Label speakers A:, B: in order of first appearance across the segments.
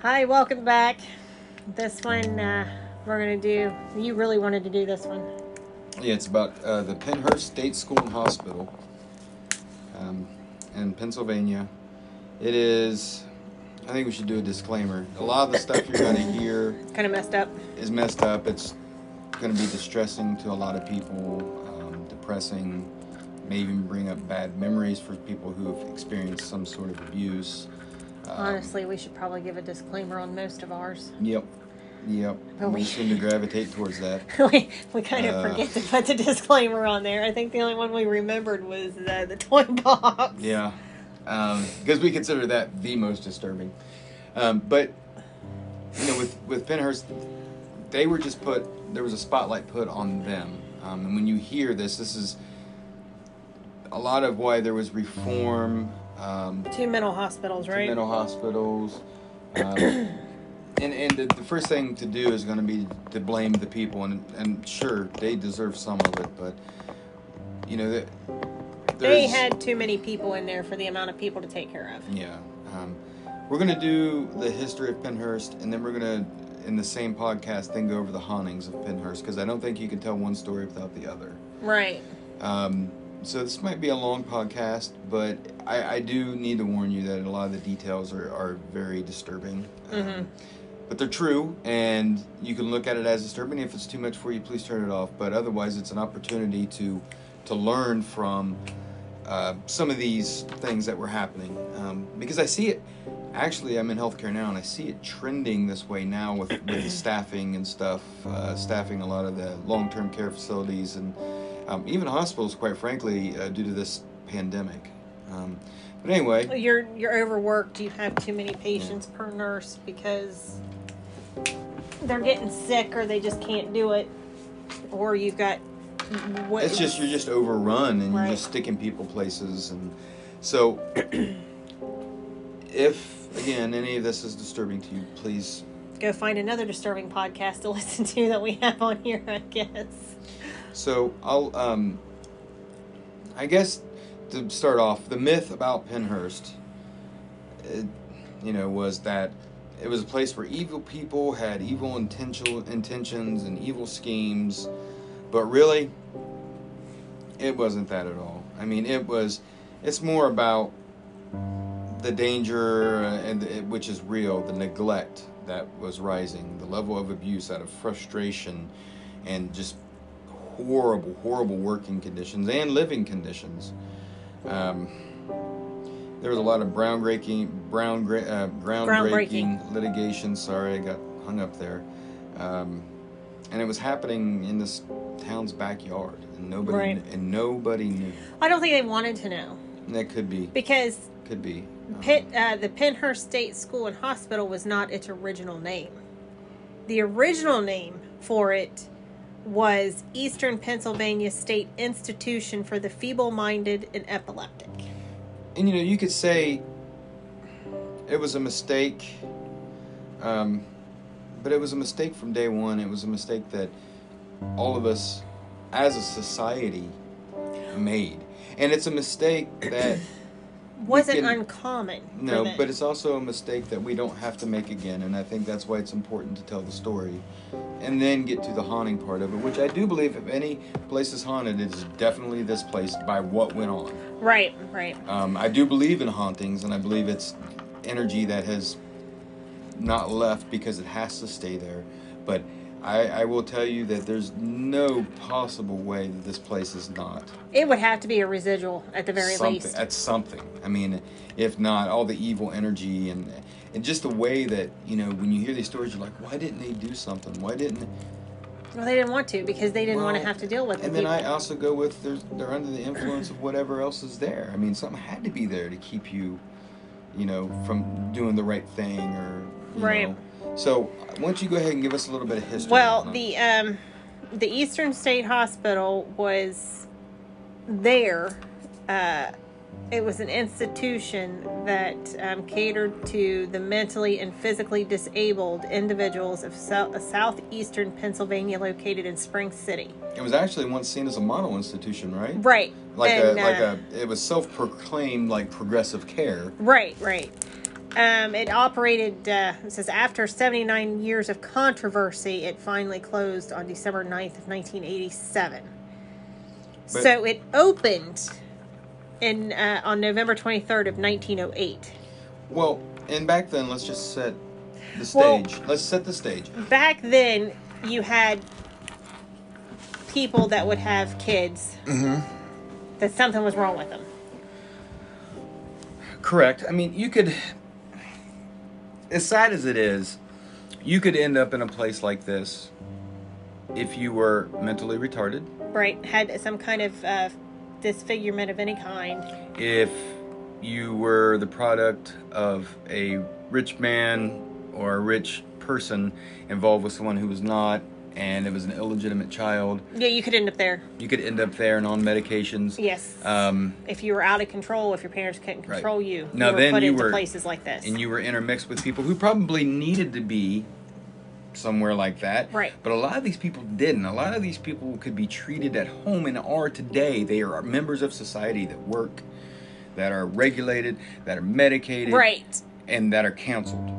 A: Hi, welcome back. This one uh, we're gonna do. You really wanted to do this one.
B: Yeah, it's about uh, the Pennhurst State School and Hospital um, in Pennsylvania. It is. I think we should do a disclaimer. A lot of the stuff you're going to hear
A: Kind of messed up.
B: is messed up. It's going to be distressing to a lot of people, um, depressing, may even bring up bad memories for people who have experienced some sort of abuse. Um,
A: Honestly, we should probably give a disclaimer on most of ours.
B: Yep. Yep.
A: But
B: we
A: we-
B: seem to gravitate towards that.
A: we we kind of
B: Uh.
A: forget to put the disclaimer on there. I think the only one we remembered was uh, the toy box.
B: Yeah, because we consider that the most disturbing. Um, but you know, with with Pennhurst, they were just put. There was a spotlight put on them, um, and when you hear this, this is a lot of why there was reform. Um,
A: Two mental hospitals,
B: to
A: right?
B: mental hospitals. Um, and and the, the first thing to do is going to be to blame the people, and and sure they deserve some of it, but you know that
A: They had too many people in there for the amount of people to take care of.
B: Yeah. Um, we're going to do the history of Pennhurst, and then we're going to, in the same podcast, then go over the hauntings of Pennhurst, because I don't think you can tell one story without the other.
A: Right.
B: Um, so this might be a long podcast, but I, I do need to warn you that a lot of the details are, are very disturbing.
A: Mhm.
B: Um, but they're true, and you can look at it as disturbing. If it's too much for you, please turn it off. But otherwise, it's an opportunity to to learn from uh, some of these things that were happening. Um, because I see it. Actually, I'm in healthcare now, and I see it trending this way now with, with the staffing and stuff. Uh, staffing a lot of the long-term care facilities and um, even hospitals, quite frankly, uh, due to this pandemic. Um, but anyway,
A: You're you're overworked. You have too many patients per nurse because they're getting sick or they just can't do it, or you've got. What,
B: it's just you're just overrun and
A: Right.
B: you're just sticking people places and so if again any of this is disturbing to you please
A: go find another disturbing podcast to listen to that we have on here. I guess.
B: So i'll um i guess to start off the myth about pennhurst it, you know was that it was a place where evil people had evil intention, intentions and evil schemes but really it wasn't that at all. I mean it was it's more about the danger uh, and which is real the neglect that was rising the level of abuse out of frustration and just horrible horrible working conditions and living conditions. Um, there was a lot of groundbreaking brown gra- uh, groundbreaking
A: Groundbreaking.
B: litigation. Sorry i got hung up there. Um, and it was happening in this town's backyard and nobody
A: Right.
B: and nobody knew.
A: I don't think they wanted to know.
B: That could be.
A: Because
B: could be. Um,
A: Pitt, uh, the Pennhurst State School and Hospital was not its original name. The original name for it was Eastern Pennsylvania State Institution for the Feeble-Minded and Epileptic.
B: and you know you could say it was a mistake um, but it was a mistake from day one it was a mistake that all of us as a society made and it's a mistake that
A: Wasn't
B: can-
A: uncommon.
B: no
A: them.
B: but it's also a mistake that we don't have to make again and i think that's why it's important to tell the story and then get to the haunting part of it which i do believe if any place is haunted it is definitely this place by what went on
A: right, right.
B: um, I do believe in hauntings, and I believe it's energy that has not left because it has to stay there. But I, I will tell you that there's no possible way that this place is not
A: It would have to be a residual at the very
B: something.
A: least.
B: That's something. I mean, if not all the evil energy and and just the way that you know when you hear these stories, you're like, why didn't they do something? Why didn't?
A: Well, they didn't want to because they didn't want to have to deal with the
B: And then
A: people.
B: I also go with there's, they're under the influence of whatever else is there. I mean, something had to be there to keep you, you know, from doing the right thing or
A: Right.
B: know. So why don't you go ahead and give us a little bit of history?
A: Well, the um, the Eastern State Hospital was there uh, it was an institution that um, catered to the mentally and physically disabled individuals of sou- southeastern Pennsylvania, located in Spring City.
B: It was actually once seen as a model institution, right?
A: Right.
B: Like
A: And,
B: a like
A: uh,
B: a it was self-proclaimed like progressive care.
A: Right, right. Um, it operated, uh, it says, after 79 years of controversy, it finally closed on December 9th of 1987.
B: But-
A: so it opened in uh, on November 23rd of 1908.
B: Well, and back then, let's just set the
A: Well-
B: stage. let's set the stage.
A: Back then, you had people that would have kids that something was wrong with them.
B: Correct. I mean, you could, as sad as it is, you could end up in a place like this if you were mentally retarded,
A: Right, had some kind of uh, disfigurement of any kind.
B: if you were the product of a rich man or a rich person involved with someone who was not, and it was an illegitimate child,
A: Yeah, you could end up there.
B: you could end up there and on medications.
A: Yes.
B: Um,
A: if you were out of control, if your parents couldn't
B: Right.
A: control you,
B: Now
A: you were
B: then
A: put
B: you
A: into
B: were-
A: places like this.
B: and you were intermixed with people who probably needed to be somewhere like that.
A: Right.
B: But a lot of these people didn't. A lot of these people could be treated at home and are today. They are members of society that work, that are regulated, that are medicated,
A: right.
B: and that are counseled.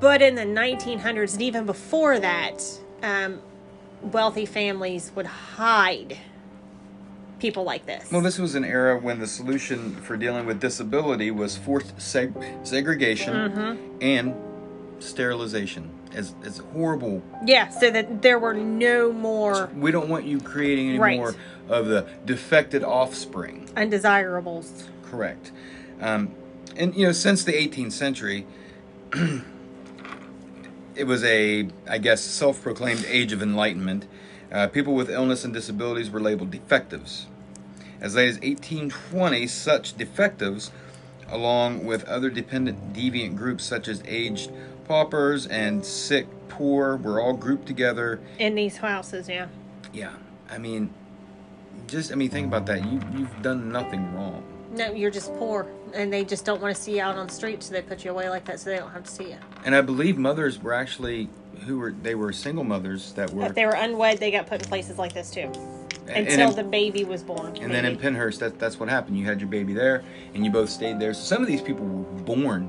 A: But in the 1900s and even before that, um, wealthy families would hide people like this.
B: Well, this was an era when the solution for dealing with disability was forced seg- segregation
A: Mm-hmm.
B: and sterilization. As, as horrible
A: yeah, so that there were no more
B: We don't want you creating any
A: Right.
B: more of the defected offspring.
A: undesirables.
B: Correct. Um, and you know, since the 18th century, it was a, I guess, self-proclaimed age of enlightenment. Uh, people with illness and disabilities were labeled defectives. As late as 1820, such defectives, along with other dependent deviant groups such as aged paupers and sick poor, were all grouped together
A: In these houses, yeah.
B: yeah, I mean, just I mean, think about that. You you've done nothing wrong.
A: No, you're just poor, and they just don't want to see you out on the street, so they put you away like that, so they don't have to see you.
B: And I believe mothers were actually who were they were single mothers that were
A: If they were unwed, they got put in places like this too,
B: and,
A: until
B: and,
A: the baby was born.
B: and then in
A: maybe.
B: Pennhurst, that that's what happened. You had your baby there, and you both stayed there. So some of these people were born.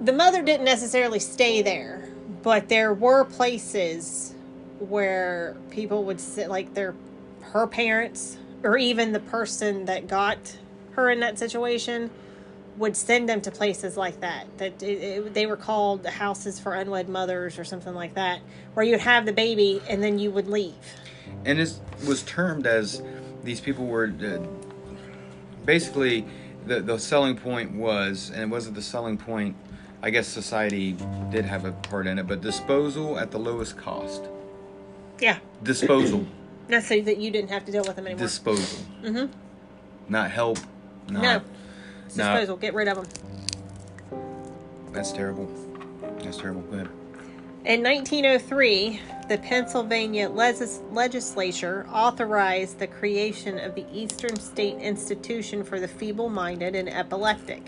A: the mother didn't necessarily stay there, but there were places where people would sit, like their her parents, or even the person that got her in that situation, would send them to places like that. That it, it, they were called houses for unwed mothers or something like that, where you'd have the baby and then you would leave.
B: and it was termed as these people were uh, basically the the selling point was, and it wasn't the selling point. I guess society did have a part in it, but disposal at the lowest cost.
A: Yeah,
B: Disposal,
A: not so that you didn't have to deal with them anymore.
B: disposal,
A: mm-hmm.
B: not help. Not,
A: No, it's
B: no.
A: disposal. Get rid of them.
B: That's terrible. That's terrible. Go ahead.
A: In 1903, the Pennsylvania legis- legislature authorized the creation of the Eastern State Institution for the Feeble Minded and Epileptic.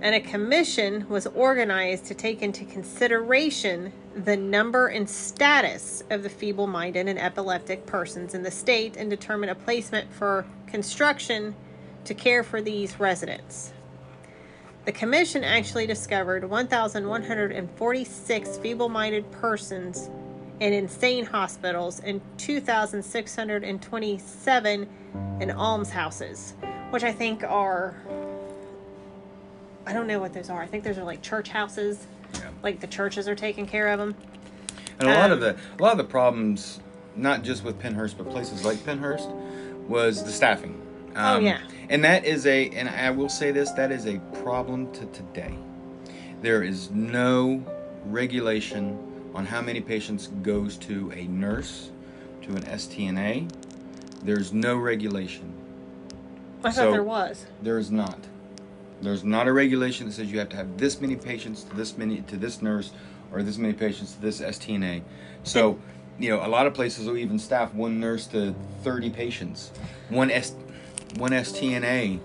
A: And a commission was organized to take into consideration the number and status of the feeble minded and epileptic persons in the state and determine a placement for construction to care for these residents. The commission actually discovered 1,146 feeble minded persons in insane hospitals and 2,627 in almshouses, which I think are. I don't know what those are. I think those are like church houses.
B: Yeah.
A: Like the churches are taking care of them.
B: And a lot of
A: Um,
B: the a lot of the problems, not just with Pennhurst, but places like Pennhurst, was the staffing. Um,
A: Oh, yeah.
B: And that is a, and I will say this, that is a problem to today. There is no regulation on how many patients goes to a nurse, to an STNA. There's no regulation.
A: I thought
B: So-
A: there was.
B: There is not. There's not a regulation that says you have to have this many patients to this many to this nurse or this many patients to this STNA. So, you know, a lot of places will even staff one nurse to 30 patients. One S one STNA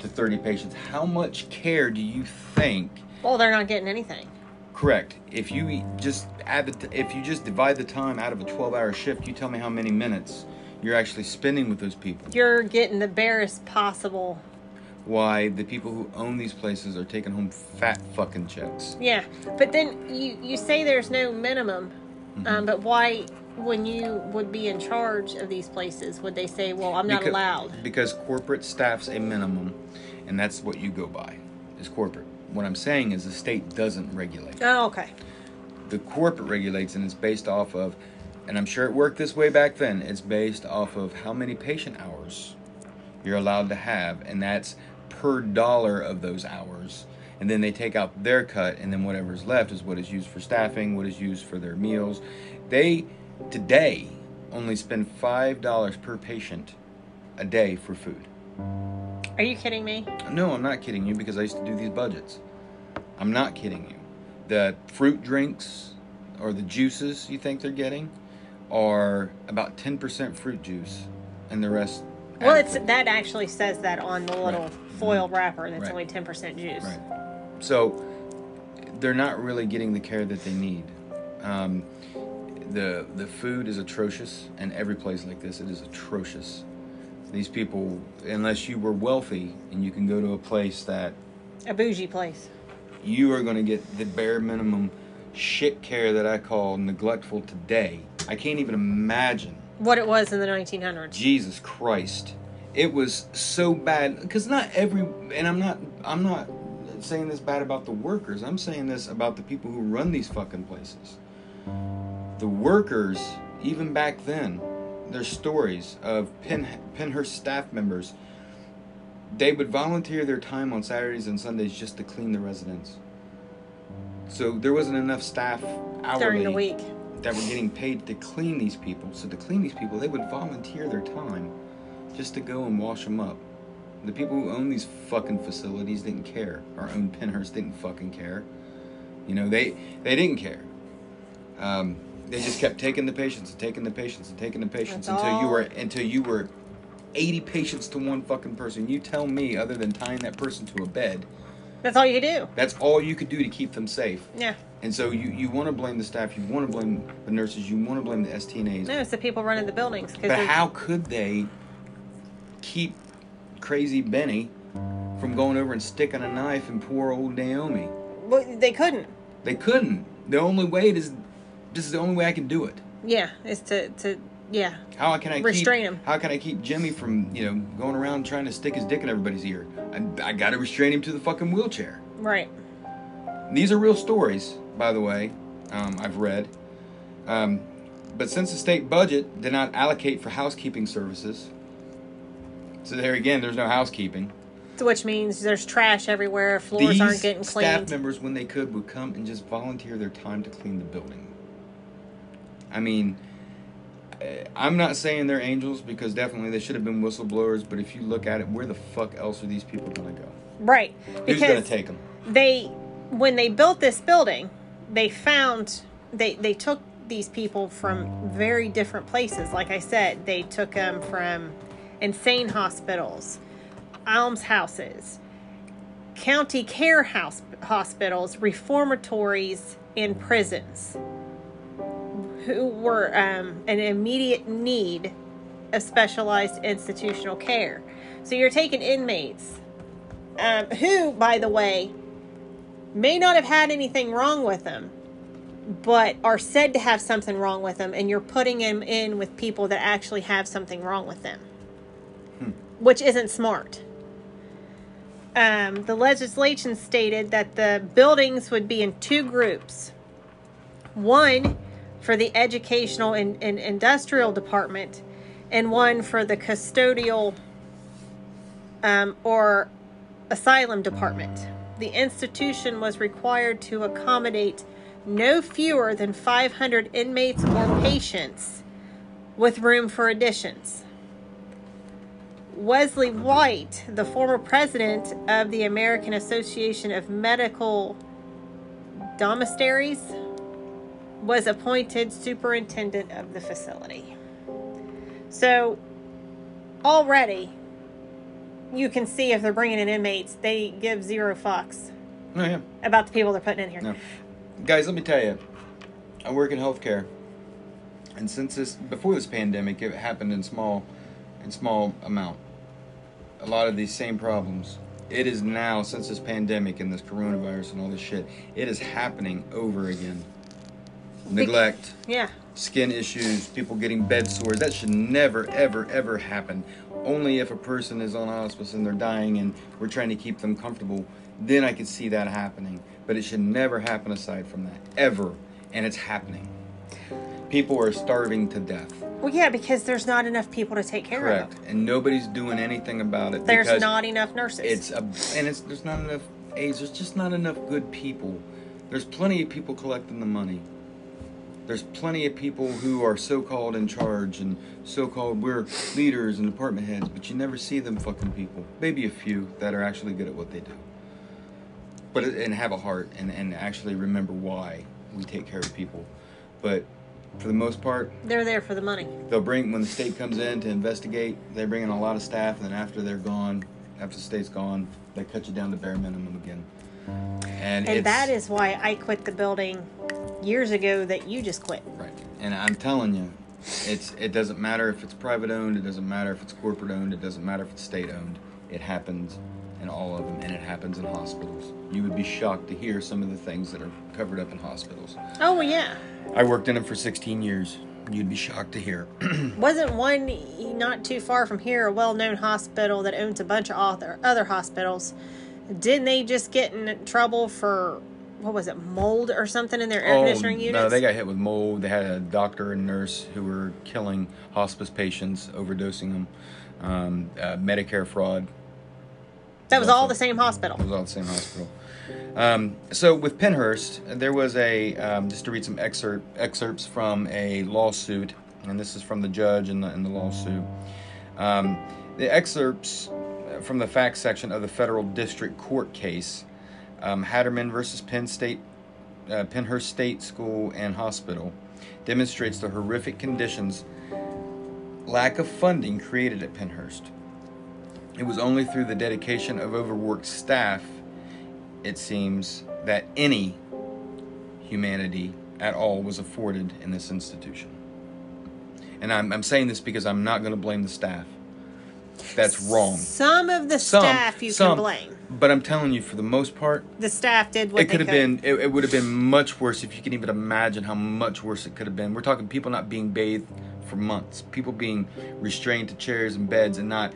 B: to 30 patients, how much care do you think?
A: Well, they're not getting anything.
B: Correct. If you just add the, t- if you just divide the time out of a 12-hour shift, you tell me how many minutes you're actually spending with those people.
A: You're getting the barest possible.
B: Why the people who own these places are taking home fat fucking checks.
A: Yeah, but then you you say there's no minimum,
B: Mm-hmm.
A: um, but why? When you would be in charge of these places, would they say, "Well, I'm not
B: Becau-
A: allowed"?
B: Because corporate staff's a minimum, and that's what you go by, is corporate. What I'm saying is the state doesn't regulate.
A: Oh, okay.
B: The corporate regulates, and it's based off of, and I'm sure it worked this way back then, it's based off of how many patient hours you're allowed to have, and that's per dollar of those hours. And then they take out their cut, and then whatever's left is what is used for staffing, what is used for their meals. They, today, only spend $5 per patient a day for food.
A: Are you kidding me?
B: No, I'm not kidding you because I used to do these budgets. I'm not kidding you. The fruit drinks or the juices you think they're getting are about 10% fruit juice and the rest.
A: Well, it's that actually says that on the little
B: Right.
A: foil wrapper. That's
B: Right.
A: only ten percent juice.
B: Right. So they're not really getting the care that they need. Um, the the food is atrocious, and every place like this, it is atrocious. These people, unless you were wealthy and you can go to a place that
A: A bougie place.
B: you are going to get the bare minimum shit care that I call neglectful today. I can't even imagine.
A: What it was in the 1900s.
B: Jesus Christ. It was so bad cuz not every and I'm not I'm not saying this bad about the workers. I'm saying this about the people who run these fucking places. The workers even back then there's stories of Penn, Pennhurst staff members they would volunteer their time on Saturdays and Sundays just to clean the residence. So there wasn't enough staff hourly
A: during the week.
B: that were getting paid to clean these people. So to clean these people, they would volunteer their time just to go and wash them up. The people who own these fucking facilities didn't care. Our own Pennhurst didn't fucking care. You know, they they didn't care. Um, they just kept taking the patients and taking the patients and taking the patients
A: That's
B: until you were until you were 80 patients to one fucking person. You tell me, other than tying that person to a bed,
A: That's all you do.
B: that's all you could do to keep them safe.
A: Yeah.
B: And so you, you want to blame the staff, you want to blame the nurses, you want to blame the STNAs.
A: No, it's the people running the buildings. 'cause
B: But
A: they're-
B: how could they keep crazy Benny from going over and sticking a knife in poor old Naomi?
A: Well, they couldn't.
B: They couldn't. The only way is this is the only way I can do it.
A: Yeah, is to to yeah.
B: How can I
A: Restrain
B: keep,
A: him.
B: How can I keep Jimmy from you know going around trying to stick his dick in everybody's ear? I, I got to restrain him to the fucking wheelchair.
A: Right.
B: These are real stories, by the way. Um, I've read. Um, but since the state budget did not allocate for housekeeping services, so there again, there's no housekeeping.
A: So which means there's trash everywhere. Floors
B: These
A: aren't getting cleaned.
B: staff members, when they could, would come and just volunteer their time to clean the building. I mean, eh, I'm not saying they're angels because definitely they should have been whistleblowers. But if you look at it, where the fuck else are these people gonna go?
A: right.
B: Who's gonna
A: Because
B: take them?
A: they when they built this building, they found they they took these people from very different places. Like I said, they took them from insane hospitals, almshouses, county care house hospitals, reformatories, and prisons, who were um, an immediate need of specialized institutional care. So you're taking inmates um, who, by the way, may not have had anything wrong with them, but are said to have something wrong with them, and you're putting them in with people that actually have something wrong with them, which isn't smart. Um, the legislation stated that the buildings would be in two groups one for the educational and, and industrial department, and one for the custodial um, or asylum department. The institution was required to accommodate no fewer than 500 inmates or patients with room for additions. Wesley White, the former president of the American Association of Medical Domiciliaries, was appointed superintendent of the facility. So, already, you can see if they're bringing in inmates, they give zero fucks
B: Oh yeah.
A: about the people they're putting in here.
B: No. Guys, let me tell you, I work in healthcare, and since this before this pandemic, it happened in small, in small amount. A lot of these same problems. It is now since this pandemic and this coronavirus and all this shit. It is happening over again. Neglect,
A: Yeah.
B: skin issues, people getting bed sores. That should never, ever, ever happen. Only if a person is on hospice and they're dying and we're trying to keep them comfortable, then I could see that happening. But it should never happen aside from that. Ever. And it's happening. People are starving to death.
A: Well, yeah, because there's not enough people to take care
B: Correct.
A: of.
B: Correct, and nobody's doing anything about it.
A: There's not enough nurses.
B: It's a, and it's there's not enough aides. There's just not enough good people. There's plenty of people collecting the money. There's plenty of people who are so-called in charge and so-called we're leaders and department heads, but you never see them fucking people. Maybe a few that are actually good at what they do. But and have a heart and and actually remember why we take care of people. But for the most part,
A: They're there for the money.
B: they'll bring when the state comes in to investigate they bring in a lot of staff and then after they're gone after the state's gone they cut you down to bare minimum again and,
A: And that is why I quit the building years ago that you just quit.
B: right and i'm telling you it's it doesn't matter if it's private owned it doesn't matter if it's corporate owned it doesn't matter if it's state owned it happens in all of them and it happens in hospitals you would be shocked to hear some of the things that are covered up in hospitals
A: Oh, well, yeah.
B: i worked in them for 16 years you'd be shocked to hear
A: Wasn't one not too far from here a well known hospital that owns a bunch of other, other hospitals? Didn't they just get in trouble for, what was it, mold or something in their air conditioning units?
B: Oh, No, they got hit with mold. They had a doctor and nurse who were killing hospice patients, overdosing them. Um, uh, Medicare fraud.
A: that was all the same hospital.
B: It was all the same hospital. Um, so with Penhurst, there was a um, just to read some excerpt excerpts from a lawsuit, and this is from the judge in the in the lawsuit. Um, the excerpts from the facts section of the federal district court case, um, Halderman versus Penn State, uh, Pennhurst State School and Hospital, demonstrates the horrific conditions, lack of funding created at Pennhurst. It was only through the dedication of overworked staff, it seems, that any humanity at all was afforded in this institution. And I'm, I'm saying this because I'm not going to blame the staff. That's wrong.
A: Some of the
B: Some,
A: staff you
B: some,
A: can blame.
B: But I'm telling you, for the most part,
A: The staff did what
B: it could have been. It, it would have been much worse if you can even imagine how much worse it could have been. We're talking people not being bathed for months, people being restrained to chairs and beds and not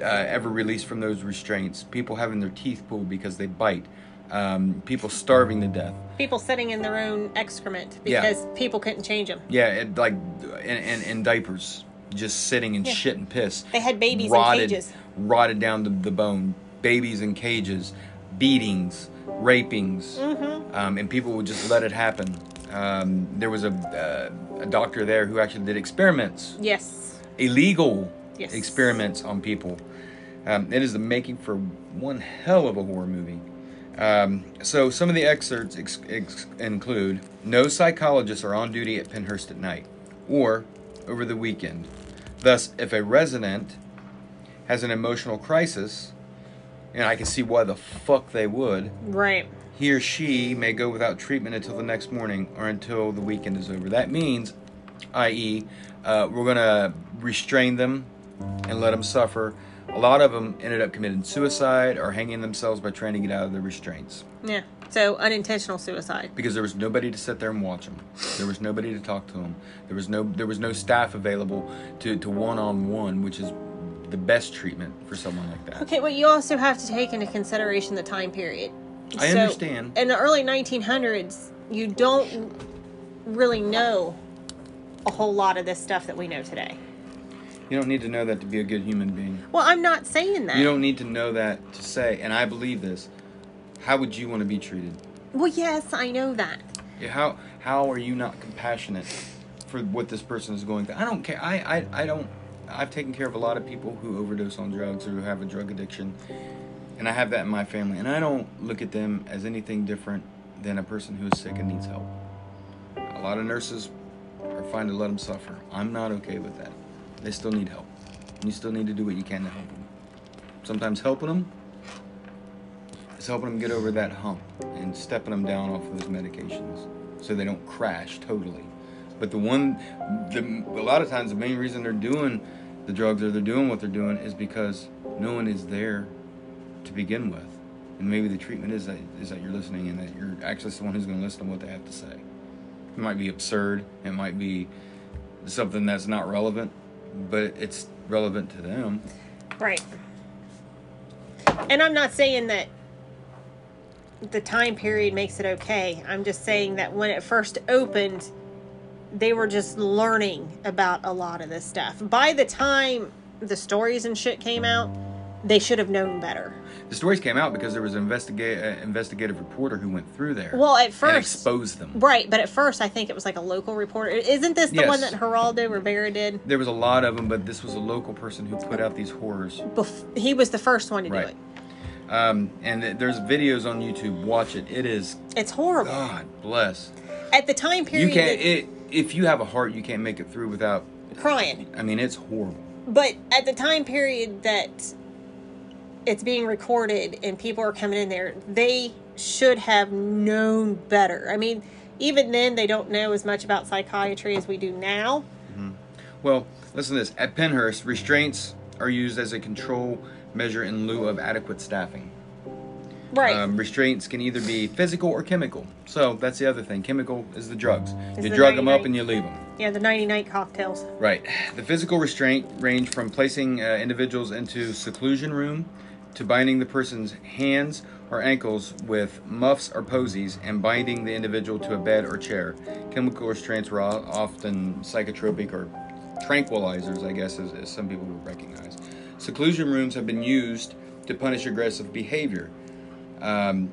B: uh, ever released from those restraints, people having their teeth pulled because they bite, um, people starving to death.
A: People sitting in their own excrement
B: Yeah.
A: because people couldn't change them.
B: Yeah, it, like in, in, in diapers, just sitting in
A: Yeah.
B: shit and piss.
A: They had babies
B: rotted,
A: in cages.
B: rotted down to the bone. Babies in cages, beatings, rapings,
A: Mm-hmm.
B: um, and people would just let it happen. Um, there was a, uh, a doctor there who actually did experiments,
A: Yes.
B: illegal
A: Yes.
B: experiments on people. Um, it is the making for one hell of a horror movie. Um, so some of the excerpts ex- ex- include no psychologists are on duty at Pennhurst at night or over the weekend. Thus, if a resident has an emotional crisis, and I can see why the fuck they would,
A: Right.
B: he or she may go without treatment until the next morning or until the weekend is over. That means, i.e., uh, we're going to restrain them and let them suffer. A lot of them ended up committing suicide or hanging themselves by trying to get out of the restraints
A: Yeah. So unintentional suicide.
B: because there was nobody to sit there and watch them. There was nobody to talk to them. There was no there was no staff available to to one on one, which is the best treatment for someone like that.
A: Okay, well, you also have to take into consideration the time period.
B: I
A: So,
B: understand.
A: In the early 1900s, you don't really know a whole lot of this stuff that we know today.
B: You don't need to know that to be a good human being.
A: Well, I'm not saying that.
B: You don't need to know that to say, and I believe this. How would you want to be treated?
A: Well, yes, I know that.
B: Yeah, How how are you not compassionate for what this person is going through? I don't care. I, I I don't. I've taken care of a lot of people who overdose on drugs or who have a drug addiction, and I have that in my family. And I don't look at them as anything different than a person who is sick and needs help. A lot of nurses are fine to let them suffer. I'm not okay with that. They still need help. You still need to do what you can to help them. sometimes helping them. is helping them get over that hump and stepping them down off of those medications so they don't crash totally. But the one, the, a lot of times, the main reason they're doing the drugs or they're doing what they're doing is because no one is there to begin with. And maybe the treatment is that is that you're listening and that you're actually someone who's going to listen to what they have to say. It might be absurd. It might be something that's not relevant, but it's relevant to them.
A: Right. And I'm not saying that the time period makes it okay. I'm just saying that when it first opened, they were just learning about a lot of this stuff. By the time the stories and shit came out, they should have known better.
B: The stories came out because there was an investiga- uh, investigative reporter who went through there.
A: Well, at first,
B: exposed them.
A: right, but at first I think it was like a local reporter. Isn't this the
B: Yes.
A: one that Geraldo Rivera did?
B: There was a lot of them, but this was a local person who put out these horrors.
A: Bef- he was the first one to
B: Right.
A: do it.
B: Um, and th- there's videos on YouTube. Watch it. It is
A: It's horrible.
B: God bless.
A: At the time period,
B: You can't. It, if you have a heart, you can't make it through without.
A: crying.
B: I mean, it's horrible.
A: But at the time period that it's being recorded and people are coming in there, they should have known better. I mean, even then, they don't know as much about psychiatry as we do now. Mm-hmm.
B: Well, listen to this. At Pennhurst, restraints are used as a control measure in lieu of adequate staffing.
A: Right.
B: Um, restraints can either be physical or chemical. So that's the other thing. Chemical is the drugs. You
A: the
B: drug them up and you leave them.
A: yeah, the 99 cocktails.
B: Right. The physical restraint range from placing uh, individuals into seclusion room to binding the person's hands or ankles with muffs or posies and binding the individual to a bed or chair. Chemical restraints were often psychotropic or tranquilizers, I guess, as, as some people would recognize. Seclusion rooms have been used to punish aggressive behavior. Um,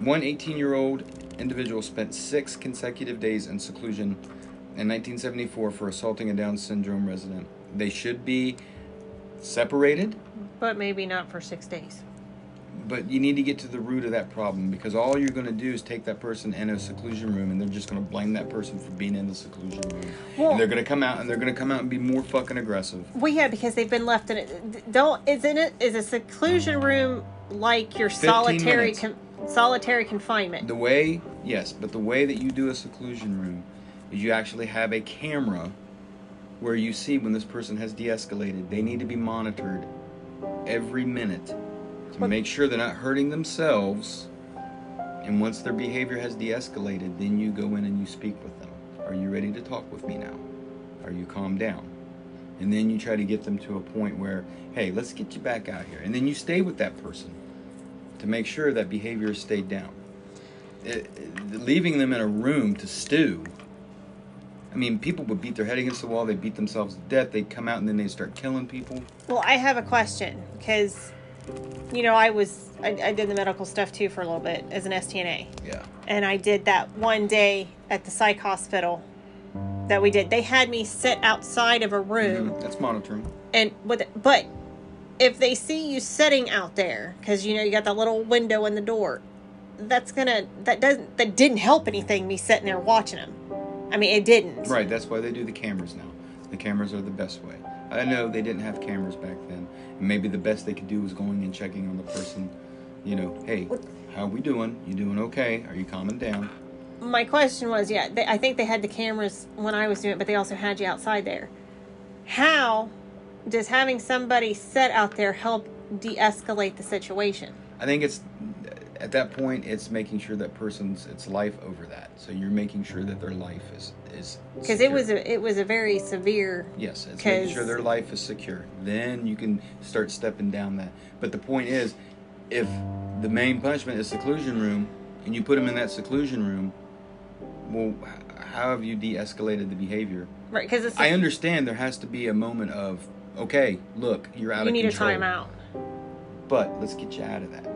B: one 18 year old individual spent six consecutive days in seclusion in 1974 for assaulting a Down syndrome resident. They should be separated,
A: But maybe not for six days.
B: but you need to get to the root of that problem because all you're going to do is take that person in a seclusion room and they're just going to blame that person for being in the seclusion room.
A: Well-
B: and they're going to come out and they're going to come out and be more fucking aggressive.
A: Well, yeah, because they've been left in it. Don't isn't it is a seclusion room like your solitary con, solitary confinement?
B: The way, yes, but the way that you do a seclusion room is you actually have a camera where you see when this person has de escalated. They need to be monitored every minute to
A: What-
B: make sure they're not hurting themselves. And once their behavior has de escalated, then you go in and you speak with them. Are you ready to talk with me now? Are you calmed down? And then you try to get them to a point where, hey, let's get you back out here. And then you stay with that person to make sure that behavior stayed down. It, it- leaving them in a room to stew. I mean, people would beat their head against the wall. They beat themselves to death. They'd come out and then they'd start killing people.
A: Well, I have a question because, you know, I was I, I did the medical stuff too for a little bit as an STNA,
B: Yeah.
A: and I did that one day at the psych hospital that we did. They had me sit outside of a room
B: Mhm. That's monitoring.
A: and with but if they see you sitting out there because you know you got that little window in the door that's gonna that doesn't that didn't help anything me sitting there watching them i mean it didn't
B: Right. That's why they do the cameras now. The cameras are the best way. I know they didn't have cameras back then. And maybe the best they could do was going and checking on the person. You know, hey, how are we doing? You doing okay? Are you calming down?
A: my question was yeah they, i think they had the cameras when i was doing it but they also had you outside there how does having somebody set out there help de-escalate the situation
B: I think it's at that point it's making sure that person's it's life over that. So you're making sure that their life is is
A: because it was a it was a very severe
B: yes, it's making sure their life is secure. Then you can start stepping down that. But the point is, if the main punishment is seclusion room, and you put them in that seclusion room, well, how have you de-escalated the behavior?
A: right because
B: I understand there has to be a moment of okay, look, you're out of control.
A: you
B: of
A: need
B: control.
A: a timeout
B: But let's get you out of that.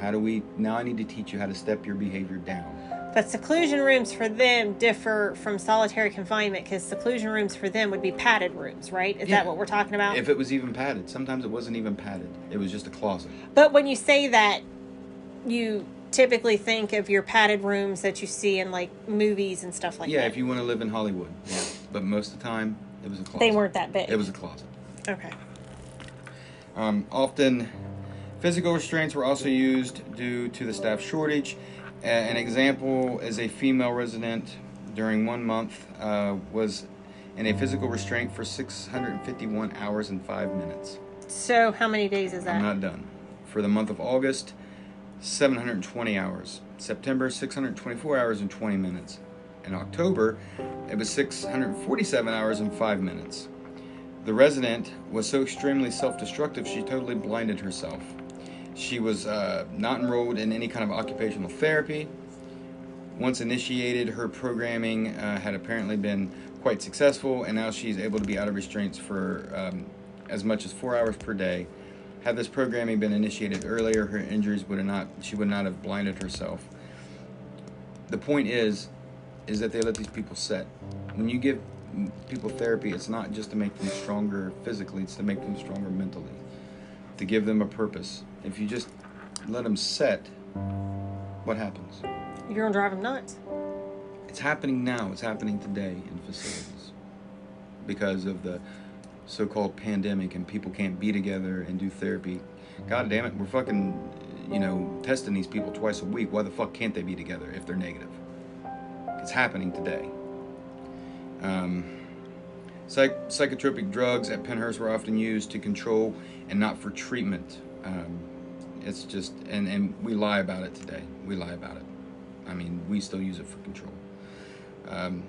B: How do we now? I need to teach you how to step your behavior down.
A: But seclusion rooms for them differ from solitary confinement because seclusion rooms for them would be padded rooms, right? Is
B: Yeah.
A: that what we're talking about?
B: If it was even padded, sometimes it wasn't even padded. It was just a closet.
A: but when you say that, you typically think of your padded rooms that you see in like movies and stuff like
B: yeah,
A: that.
B: Yeah, if you want to live in Hollywood. Yeah. But most of the time, it was a closet.
A: they weren't that big.
B: It was a closet.
A: Okay.
B: Um, often, Physical restraints were also used due to the staff shortage. An example is a female resident during one month uh, was in a physical restraint for 651 hours and five minutes.
A: So how many days is that?
B: I'm not done. For the month of August, 720 hours. September, 624 hours and 20 minutes. In October, it was 647 hours and 5 minutes. The resident was so extremely self destructive, she totally blinded herself. She was uh, not enrolled in any kind of occupational therapy. Once initiated, her programming uh, had apparently been quite successful, and now she's able to be out of restraints for um, as much as four hours per day. Had this programming been initiated earlier, her injuries would have not. She would not have blinded herself. The point is, is that they let these people set. When you give people therapy, it's not just to make them stronger physically; it's to make them stronger mentally, to give them a purpose. If you just let them set, what happens?
A: You're gonna drive them nuts.
B: It's happening now. It's happening today in facilities because of the so-called pandemic and people can't be together and do therapy. God damn it, we're fucking, you know, testing these people twice a week. Why the fuck can't they be together if they're negative? It's happening today. Um, psych- psychotropic drugs at Pennhurst were often used to control and not for treatment. Um, it's just, and, and we lie about it today. We lie about it. I mean, we still use it for control. Um,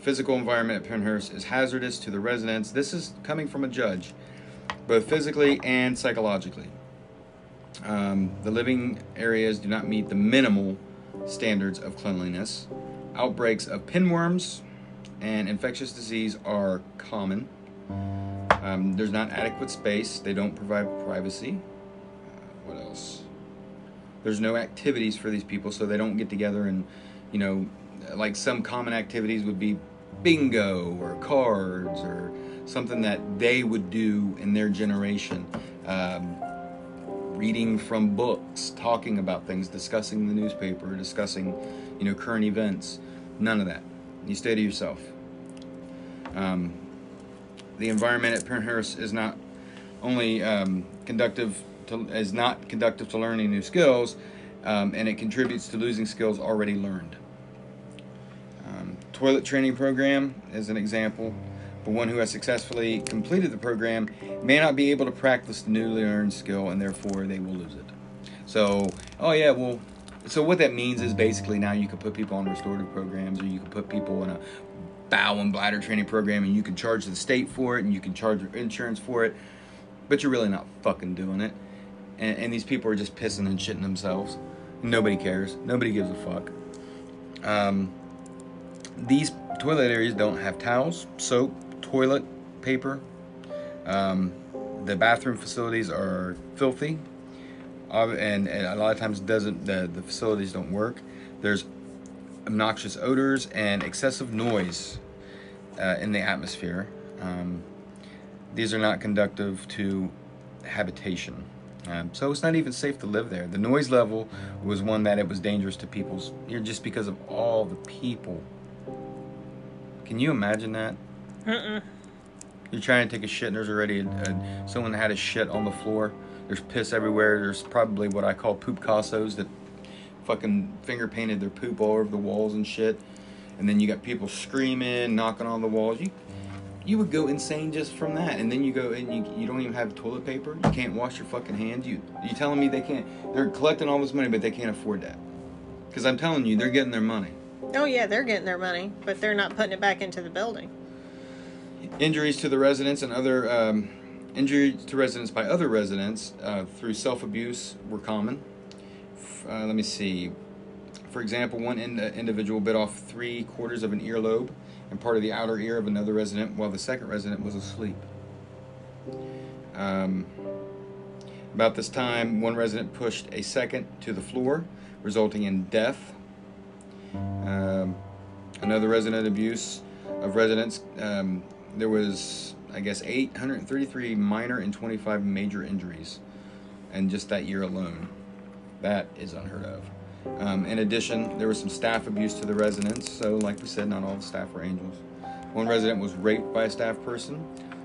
B: physical environment at Pennhurst is hazardous to the residents. This is coming from a judge, both physically and psychologically. Um, the living areas do not meet the minimal standards of cleanliness. Outbreaks of pinworms and infectious disease are common. Um, there's not adequate space. They don't provide privacy. Uh, what else? There's no activities for these people, so they don't get together and, you know, like some common activities would be bingo or cards or something that they would do in their generation. Um, reading from books, talking about things, discussing the newspaper, discussing, you know, current events. None of that. You stay to yourself. Um, the environment at Pennhurst is not only um, conductive to is not conductive to learning new skills, um, and it contributes to losing skills already learned. Um, toilet training program is an example. But one who has successfully completed the program may not be able to practice the newly learned skill, and therefore they will lose it. So, oh yeah, well, so what that means is basically now you can put people on restorative programs, or you can put people in a bowel and bladder training program, and you can charge the state for it, and you can charge insurance for it, but you're really not fucking doing it. And, and these people are just pissing and shitting themselves. Nobody cares. Nobody gives a fuck. Um, these toilet areas don't have towels, soap, toilet paper. Um, the bathroom facilities are filthy, uh, and, and a lot of times doesn't the, the facilities don't work. There's obnoxious odors and excessive noise uh, in the atmosphere. Um, these are not conductive to habitation. Um, so it's not even safe to live there. The noise level was one that it was dangerous to people's, know, just because of all the people. Can you imagine that?
A: Mm-mm.
B: You're trying to take a shit and there's already a, a, someone had a shit on the floor. There's piss everywhere. There's probably what I call poop cassos that fucking finger painted their poop all over the walls and shit. And then you got people screaming, knocking on the walls. You you would go insane just from that. And then you go and you, you don't even have toilet paper. You can't wash your fucking hands. You you telling me they can't? They're collecting all this money, but they can't afford that. Because I'm telling you, they're getting their money.
A: Oh yeah, they're getting their money, but they're not putting it back into the building.
B: Injuries to the residents and other um, injuries to residents by other residents uh, through self abuse were common. Uh, let me see. For example, one in- individual bit off three quarters of an earlobe and part of the outer ear of another resident while the second resident was asleep. Um, about this time, one resident pushed a second to the floor, resulting in death. Um, another resident abuse of residents. Um, there was, I guess, 833 minor and 25 major injuries, and just that year alone. That is unheard of. Um, in addition, there was some staff abuse to the residents. So, like we said, not all the staff were angels. One resident was raped by a staff person.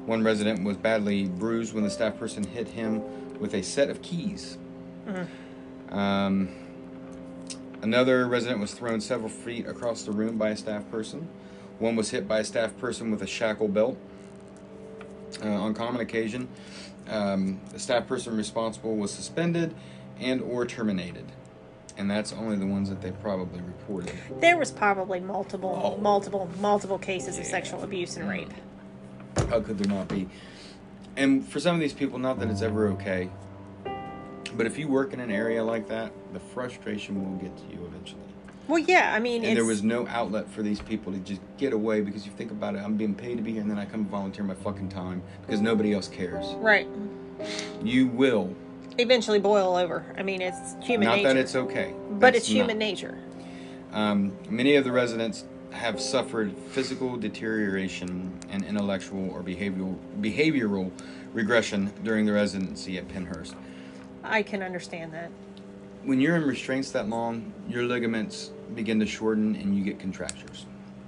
B: One resident was badly bruised when the staff person hit him with a set of keys. Um, another resident was thrown several feet across the room by a staff person. One was hit by a staff person with a shackle belt. Uh, on common occasion, um, the staff person responsible was suspended and or terminated, and that's only the ones that they probably reported.
A: There was probably multiple,
B: Oh.
A: multiple, multiple cases of sexual abuse and rape. Mm-hmm.
B: How could there not be? And for some of these people, not that it's ever okay, but if you work in an area like that, the frustration will get to you eventually.
A: Well, yeah, I mean,
B: And there was no outlet for these people to just get away because you think about it, I'm being paid to be here and then I come volunteer my fucking time because nobody else cares.
A: right.
B: You will.
A: Eventually boil over. I mean, it's human
B: not
A: nature.
B: that it's okay.
A: but
B: That's
A: it's human
B: not.
A: nature.
B: Um, many of the residents have suffered physical deterioration and intellectual or behavioral behavioral regression during the residency at Pennhurst.
A: I can understand that.
B: When you're in restraints that long, your ligaments begin to shorten and you get contractures.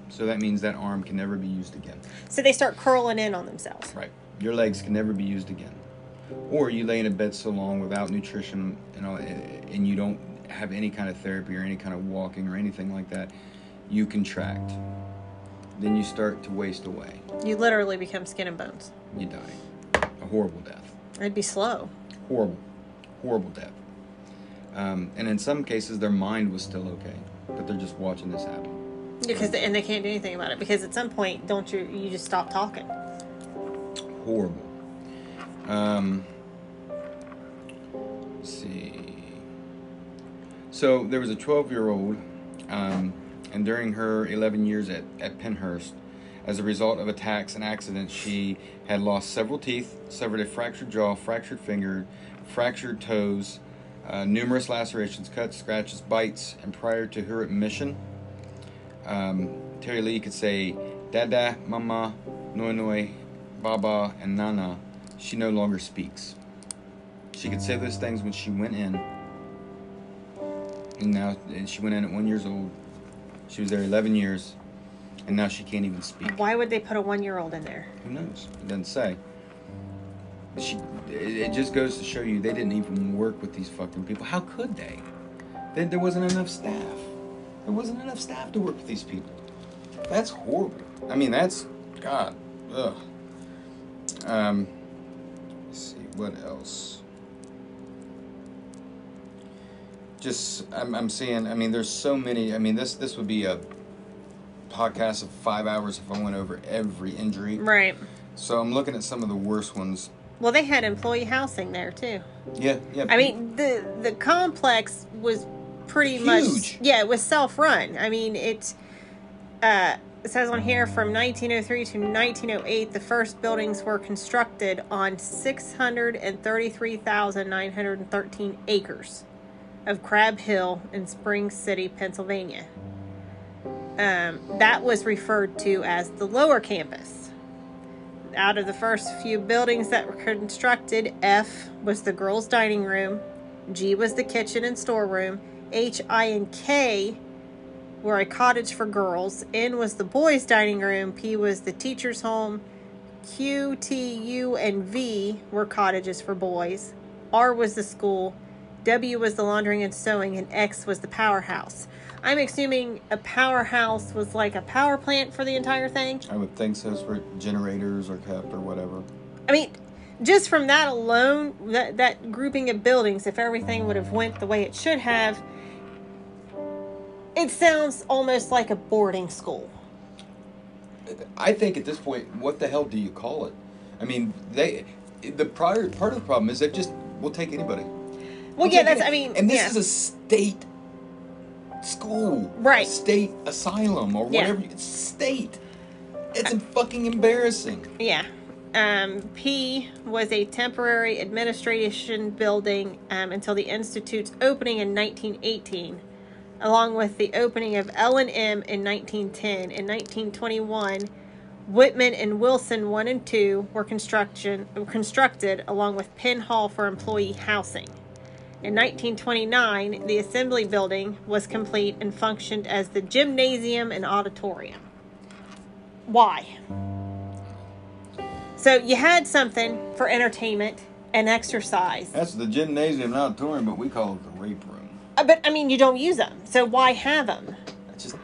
B: So that means that arm can never be used again.
A: So they start curling in on themselves.
B: Right. Your legs can never be used again. Or you lay in a bed so long without nutrition, you know, and you don't have any kind of therapy or any kind of walking or anything like that, you contract. Then you start to waste away.
A: You literally become skin and bones.
B: You die. A horrible death.
A: It'd be slow.
B: Horrible. Horrible death. Um, and in some cases, their mind was still okay, but they're just watching this happen.
A: Because they, and they can't do anything about it because at some point, don't you? You just stop talking.
B: horrible. Um, see. So there was a 12 year old, um, and during her 11 years at, at Pennhurst, as a result of attacks and accidents, she had lost several teeth, suffered a fractured jaw, fractured finger, fractured toes, uh, numerous lacerations, cuts, scratches, bites, and prior to her admission, um, Terry Lee could say Dada, Mama, Noi Noi, Baba, and Nana. She no longer speaks. She could say those things when she went in. And now and she went in at one years old. She was there 11 years, and now she can't even speak.
A: Why would they put a one-year-old in there?
B: Who knows? It doesn't say. She. It, it just goes to show you they didn't even work with these fucking people. How could they? There, there wasn't enough staff. There wasn't enough staff to work with these people. That's horrible. I mean, that's God. Ugh. Um. What else. Just I'm I'm seeing. I mean, there's so many. I mean, this this would be a podcast of five hours if I went over every injury.
A: Right.
B: So I'm looking at some of the worst ones.
A: Well, they had employee housing there too.
B: Yeah, yeah.
A: I mean, the the complex was pretty much yeah, it was self-run. I mean, it uh, it says on here from 1903 to 1908, the first buildings were constructed on 633,913 acres of Crab Hill in Spring City, Pennsylvania. Um, that was referred to as the lower campus. Out of the first few buildings that were constructed, F was the girls' dining room, G was the kitchen and storeroom, H, I, and K were a cottage for girls, N was the boys' dining room, P was the teacher's home, Q, T, U, and V were cottages for boys, R was the school, W was the laundering and sewing, and X was the powerhouse. I'm assuming a powerhouse was like a power plant for the entire thing.
B: I would think so. For generators or kept or whatever.
A: I mean, just from that alone, that that grouping of buildings, if everything would have went the way it should have, it sounds almost like a boarding school.
B: I think at this point, what the hell do you call it? I mean, they. The prior part of the problem is they just will take anybody.
A: Well,
B: We'll
A: yeah, that's.
B: any-
A: I mean,
B: and this
A: yeah.
B: is a state school,
A: Right.
B: State asylum or
A: Yeah.
B: whatever. It's state. It's fucking embarrassing.
A: Yeah. Um, P was a temporary administration building um, until the institute's opening in 1918, along with the opening of L and M in 1910. In 1921, Whitman and Wilson 1 and 2 were construction constructed along with Penn Hall for employee housing. In 1929, the assembly building was complete and functioned as the gymnasium and auditorium. Why? So you had something for entertainment and exercise.
B: That's the gymnasium and auditorium, but we call it the rape room.
A: Uh, But I mean, you don't use them, so why have them?
B: It's just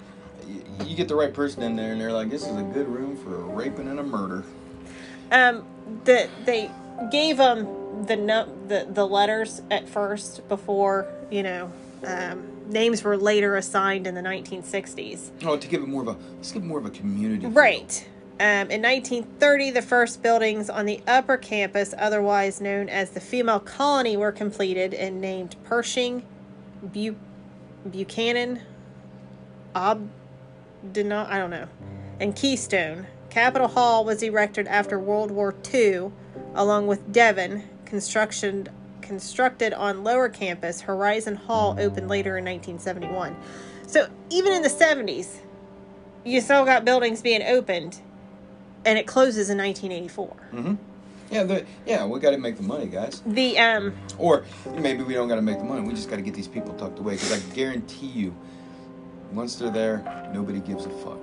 B: you, you get the right person in there, and they're like, "This is a good room for a raping and a murder."
A: Um, the they gave them the no, the the letters at first before you know um, names were later assigned in the 1960s.
B: Oh, to give it more of a let's give it more of a community. feel.
A: Right. Um, in 1930, the first buildings on the upper campus, otherwise known as the female colony, were completed and named Pershing, Bu- Buchanan, Obdena, I don't know, and Keystone. Capitol Hall was erected after World War II, along with Devon. Construction constructed on lower campus, Horizon Hall opened later in 1971. So even in the 70s, you still got buildings being opened, and it closes in 1984.
B: Mm-hmm. Yeah, the, yeah, we got to make the money, guys.
A: The um,
B: Or maybe we don't got to make the money. We just got to get these people tucked away. Because I guarantee you, once they're there, nobody gives a fuck.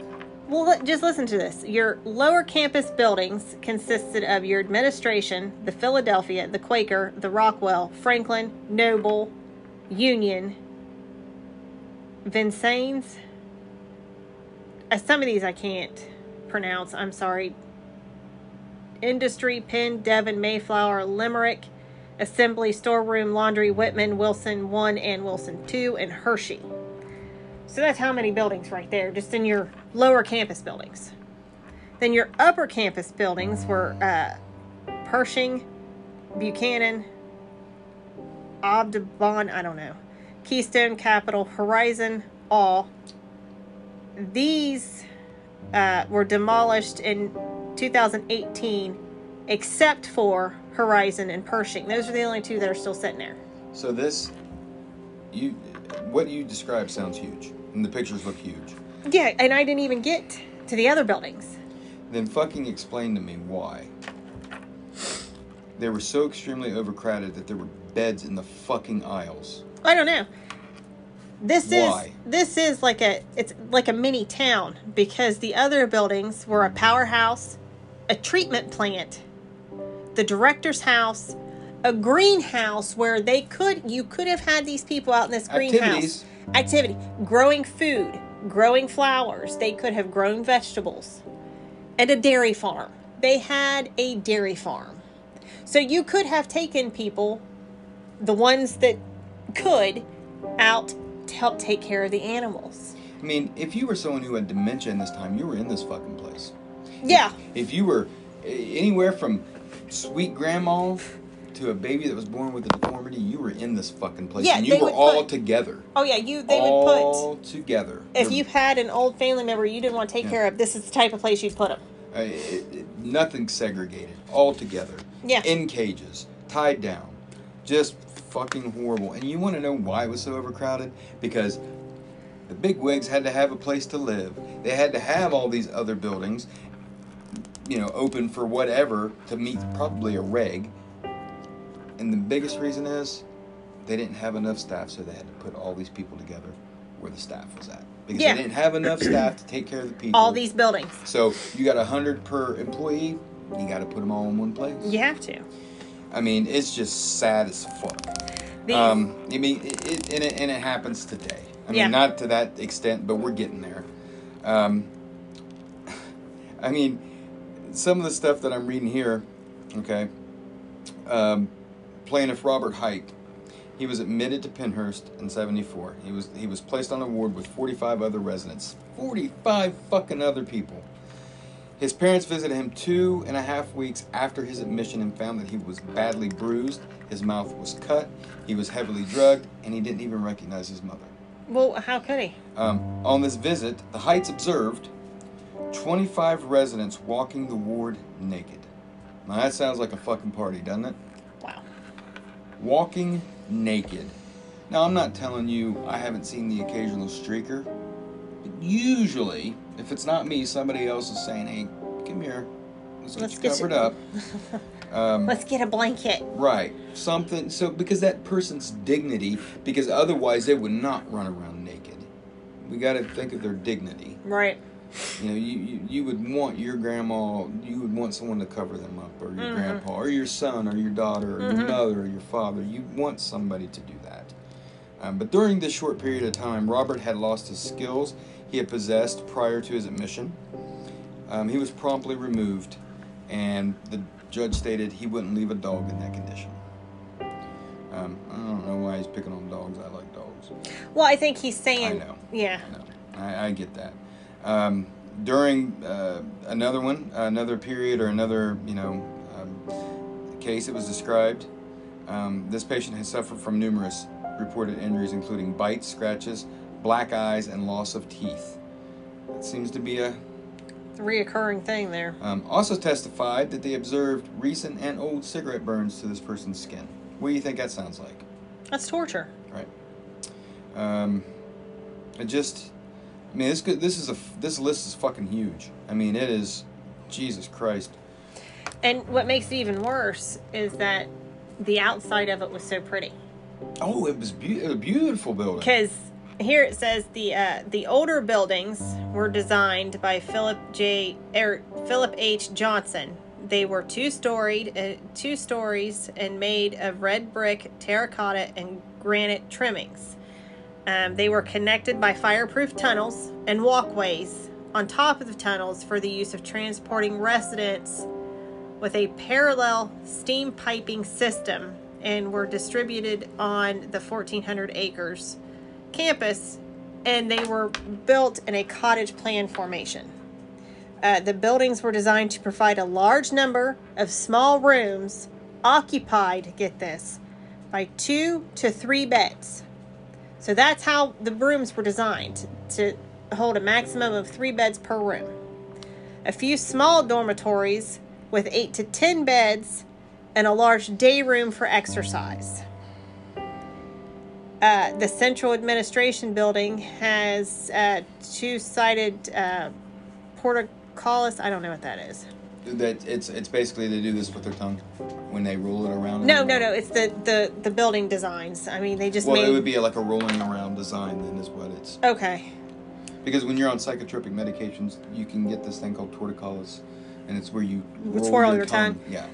A: well, just listen to this. Your lower campus buildings consisted of your administration, the Philadelphia, the Quaker, the Rockwell, Franklin, Noble, Union, Vincennes. Uh, some of these I can't pronounce. I'm sorry. Industry, Penn, Devon, Mayflower, Limerick, Assembly, Storeroom, Laundry, Whitman, Wilson 1 and Wilson 2, and Hershey. So that's how many buildings right there, just in your lower campus buildings. Then your upper campus buildings were uh, Pershing, Buchanan, Audubon, I don't know, Keystone, Capital, Horizon, all. These uh, were demolished in 2018, except for Horizon and Pershing. Those are the only two that are still sitting there.
B: So this, you, what you described sounds huge, and the pictures look huge.
A: Yeah, and I didn't even get to the other buildings.
B: Then fucking explain to me why. They were so extremely overcrowded that there were beds in the fucking aisles.
A: I don't know. This
B: Why?
A: is this is like a it's like a mini town because the other buildings were a powerhouse, a treatment plant, the director's house, a greenhouse where they could you could have had these people out in this greenhouse.
B: Activities.
A: Activity, growing food, growing flowers. They could have grown vegetables. And a dairy farm. They had a dairy farm. So you could have taken people the ones that could out to help take care of the animals.
B: I mean, if you were someone who had dementia in this time, you were in this fucking.
A: Yeah.
B: If you were eh, anywhere from sweet grandma to a baby that was born with a deformity, you were in this fucking place,
A: Yeah,
B: and you were all
A: put-
B: together.
A: Oh yeah, you they would put
B: all together.
A: if you had an old family member you didn't want to take
B: Yeah.
A: care of, this is the type of place you'd put them.
B: Uh, it, it, nothing segregated, all together.
A: Yeah.
B: In cages, tied down, just fucking horrible. And you want to know why it was so overcrowded? Because the big wigs had to have a place to live. They had to have all these other buildings, you know, open for whatever to meet probably a reg. And the biggest reason is they didn't have enough staff, so they had to put all these people together where the staff was at. Because
A: Yeah.
B: they didn't have enough staff to take care of the people.
A: All these buildings.
B: So you got a hundred per employee. You got to put them all in one place.
A: You have to.
B: I mean, it's just sad as fuck.
A: These,
B: Um, I mean, it, it, and, it, and it happens today. I mean,
A: Yeah.
B: not to that extent, but we're getting there. Um, I mean, some of the stuff that I'm reading here, okay. Um, plaintiff Robert Hike, he was admitted to Pennhurst in '74. He was he was placed on a ward with 45 other residents, 45 fucking other people. His parents visited him two and a half weeks after his admission and found that he was badly bruised, his mouth was cut, he was heavily drugged, and he didn't even recognize his mother.
A: well, how could he?
B: Um, on this visit, the Heights observed 25 residents walking the ward naked. Now that sounds like a fucking party, doesn't it?
A: Wow.
B: Walking naked. Now I'm not telling you I haven't seen the occasional streaker, but usually, if it's not me, somebody else is saying, "Hey, come here, let's get
A: Let's
B: you
A: get
B: covered
A: you-
B: up." Um,
A: Let's get a blanket.
B: Right. Something so because that person's dignity because otherwise they would not run around naked. We got to think of their dignity.
A: Right.
B: You know, you, you, you would want your grandma, you would want someone to cover them up, or your
A: Mhm.
B: grandpa, or your son, or your daughter, or
A: Mhm.
B: your mother, or your father. You want somebody to do that. Um, but during this short period of time, Robert had lost his skills he had possessed prior to his admission. Um, he was promptly removed, and the judge stated he wouldn't leave a dog in that condition. Um, I don't know why he's picking on dogs. I like dogs.
A: Well, I think he's saying.
B: I know.
A: Yeah.
B: I know. I, I get that. Um, during uh, another one, another period, or another, you know, um, case, it was described. Um, this patient has suffered from numerous reported injuries, including bites, scratches, black eyes, and loss of teeth. It seems to be a.
A: Reoccurring thing there.
B: Um, also testified that they observed recent and old cigarette burns to this person's skin. What do you think that sounds like?
A: That's torture.
B: Right. Um, it just, I mean, this could, this is a this list is fucking huge. I mean, it is, Jesus Christ.
A: And what makes it even worse is that the outside of it was so pretty.
B: Oh, it was, be- a beautiful building.
A: Because here it says the uh, the older buildings were designed by Philip J. Er, Philip H. Johnson. They were two storied, uh, two stories, and made of red brick, terracotta, and granite trimmings. Um, they were connected by fireproof tunnels and walkways on top of the tunnels for the use of transporting residents with a parallel steam piping system and were distributed on the 1400 acres campus and they were built in a cottage plan formation. Uh, the buildings were designed to provide a large number of small rooms occupied, get this, by two to three beds. So that's how the rooms were designed to hold a maximum of three beds per room. A few small dormitories with eight to ten beds and a large day room for exercise. Uh, the central administration building has uh, two sided uh, portcullis. I don't know what that is.
B: That it's it's basically they do this with their tongue when they roll it around.
A: No, no, no. It's the, the, the building designs. I mean, they just
B: Well,
A: made.
B: it would be like a rolling around design. Then is what it's
A: okay.
B: because when you're on psychotropic medications, you can get this thing called torticollis, and it's where you roll
A: Twirl your tongue.
B: Yeah.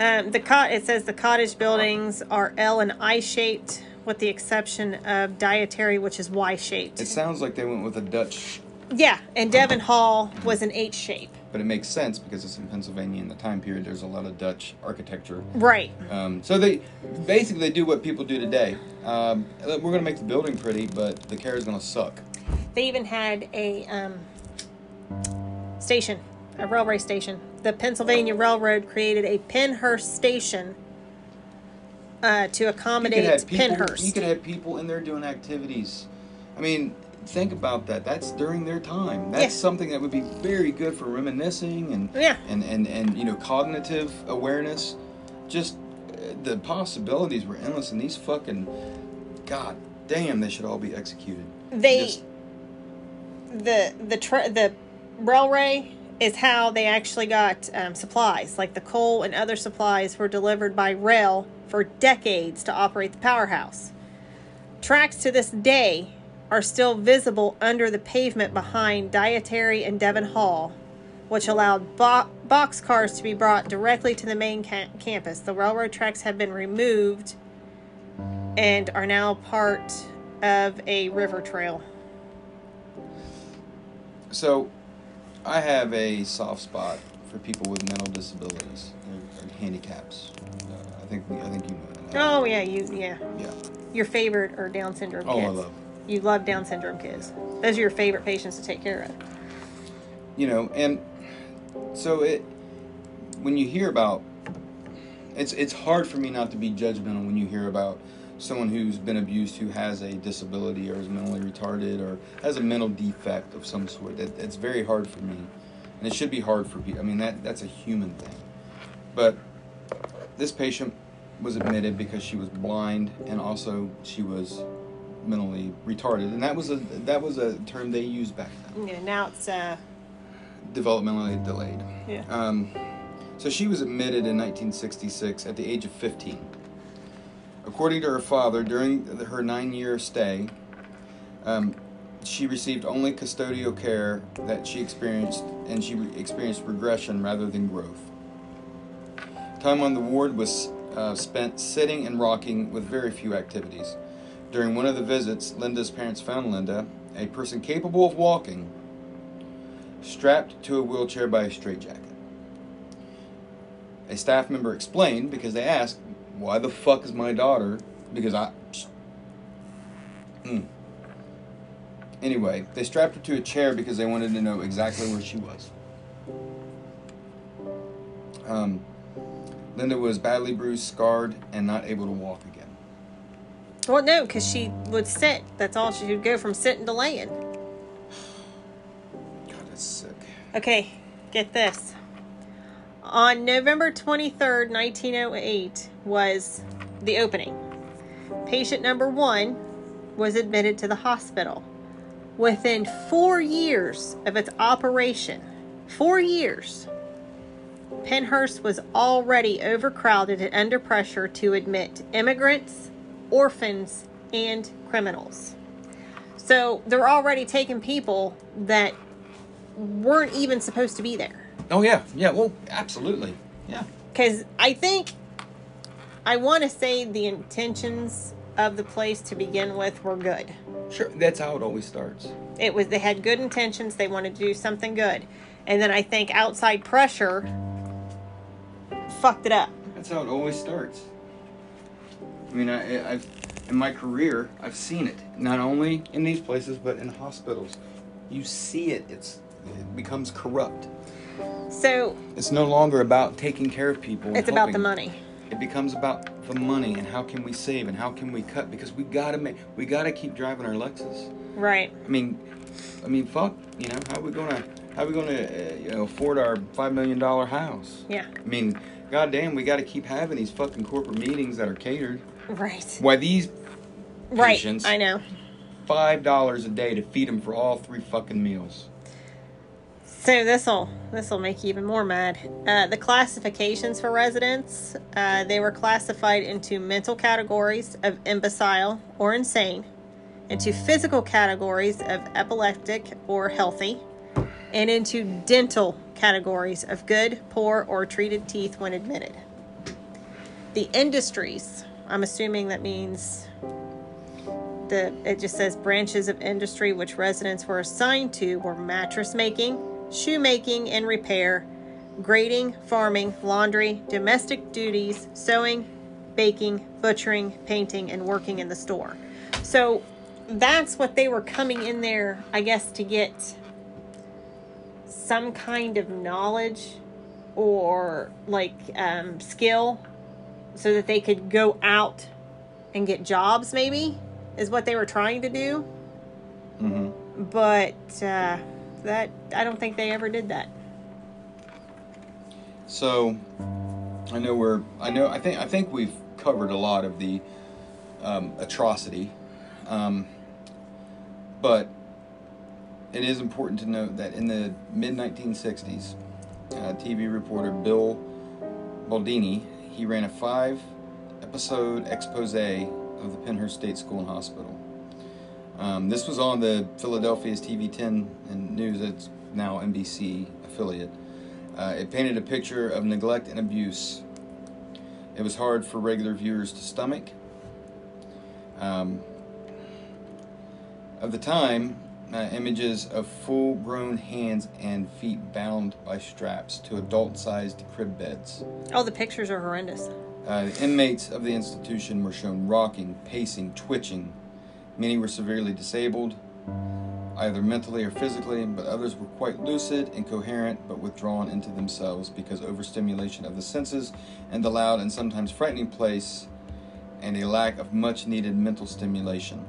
A: Um, the cot. It says the cottage buildings are L and I shaped, with the exception of dietary, which is Y shaped.
B: It sounds like they went with a Dutch,
A: yeah, and Devon Hall was an H shape.
B: But it makes sense because it's in Pennsylvania in the time period. There's a lot of Dutch architecture.
A: Right.
B: Um, so they basically they do what people do today. Um, we're going to make the building pretty, but the care is going to suck.
A: They even had a um, station, a railway station. The Pennsylvania Railroad created a Pennhurst station uh, to accommodate
B: have people.
A: Pennhurst.
B: You could have people in there doing activities. I mean, think about that. That's during their time. That's
A: Yeah.
B: something that would be very good for reminiscing and
A: Yeah.
B: and and and you know cognitive awareness. Just uh, the possibilities were endless, and these fucking god damn, they should all be executed.
A: they
B: Just-
A: the the tr- the railway is how they actually got um, supplies like the coal and other supplies were delivered by rail for decades to operate the powerhouse tracks to this day are still visible under the pavement behind dietary and devon hall which allowed bo- box cars to be brought directly to the main ca- campus the railroad tracks have been removed and are now part of a river trail
B: So, I have a soft spot for people with mental disabilities or, or handicaps. Uh, I think I think you know that.
A: Oh yeah, you yeah.
B: Yeah.
A: Your favorite or Down syndrome
B: Oh, I love.
A: You love Down syndrome kids. Those are your favorite patients to take care of.
B: you know and so it when you hear about it's it's hard for me not to be judgmental when you hear about someone who's been abused who has a disability or is mentally retarded or has a mental defect of some sort that it's very hard for me and it should be hard for people i mean that that's a human thing but this patient was admitted because she was blind and also she was mentally retarded and that was a that was a term they used back then
A: Yeah, now it's uh
B: developmentally delayed.
A: yeah.
B: Um, so she was admitted in 1966 at the age of 15. According to her father, during her nine year stay, um, she received only custodial care that she experienced, and she experienced regression rather than growth. Time on the ward was uh, spent sitting and rocking with very few activities. During one of the visits, Linda's parents found Linda, a person capable of walking, strapped to a wheelchair by a straitjacket. A staff member explained because they asked, "Why the fuck is my daughter?" Because I. Hmm. Anyway, they strapped her to a chair because they wanted to know exactly where she was. Um, Linda was badly bruised, scarred, and not able to walk.
A: Well, no, because she would sit. That's all she would go from sitting to laying.
B: God, that's sick.
A: Okay, get this. On November 23rd, 1908, was the opening. Patient number one was admitted to the hospital. Within four years of its operation, four years, Pennhurst was already overcrowded and under pressure to admit immigrants, orphans, and criminals. So they're already taking people that weren't even supposed to be there.
B: Oh yeah, yeah. Well, absolutely. Yeah.
A: Because I think, I want to say the intentions of the place to begin with were good.
B: Sure. That's how it always starts.
A: It was they had good intentions. They wanted to do something good, and then I think outside pressure fucked it up.
B: That's how it always starts. I mean, I, I've in my career, I've seen it not only in these places but in hospitals. You see it. It's it becomes corrupt.
A: So
B: It's no longer about taking care of people.
A: it's about the money.
B: It becomes about the money and how can we save and how can we cut because we gotta make we gotta keep driving our Lexus.
A: Right.
B: I mean, I mean, fuck. You know, how we gonna how we gonna uh, you know afford our five million dollar house?
A: Yeah.
B: I mean, goddamn, we got to keep having these fucking corporate meetings that are catered.
A: Right.
B: Why these
A: Right.
B: Patience.
A: I know.
B: five dollars a day to feed them for all three fucking meals?
A: So this'll this'll make you even more mad. Uh, the classifications for residents, uh, they were classified into mental categories of imbecile or insane, into physical categories of epileptic or healthy, and into dental categories of good, poor, or treated teeth when admitted. The industries, I'm assuming that means the it just says branches of industry which residents were assigned to were mattress making, shoemaking and repair, grading, farming, laundry, domestic duties, sewing, baking, butchering, painting, and working in the store. So that's what they were coming in there, I guess, to get some kind of knowledge or like um, skill so that they could go out and get jobs, maybe, is what they were trying to do.
B: Mm-hmm.
A: But uh, that, I don't think they ever did that.
B: So, I know we're. I know. I think. I think we've covered a lot of the um, atrocity, um, but it is important to note that in the mid 1960s, uh, TV reporter Bill Baldini he ran a five episode expose of the Pennhurst State School and Hospital. Um, this was on the Philadelphia's TV 10 and News. It's now NBC affiliate. Uh, it painted a picture of neglect and abuse. It was hard for regular viewers to stomach. Um, of the time, uh, images of full grown hands and feet bound by straps to adult sized crib beds.
A: Oh, the pictures are horrendous.
B: Uh, the inmates of the institution were shown rocking, pacing, twitching. Many were severely disabled, either mentally or physically, but others were quite lucid and coherent but withdrawn into themselves because overstimulation of the senses and the loud and sometimes frightening place and a lack of much needed mental stimulation.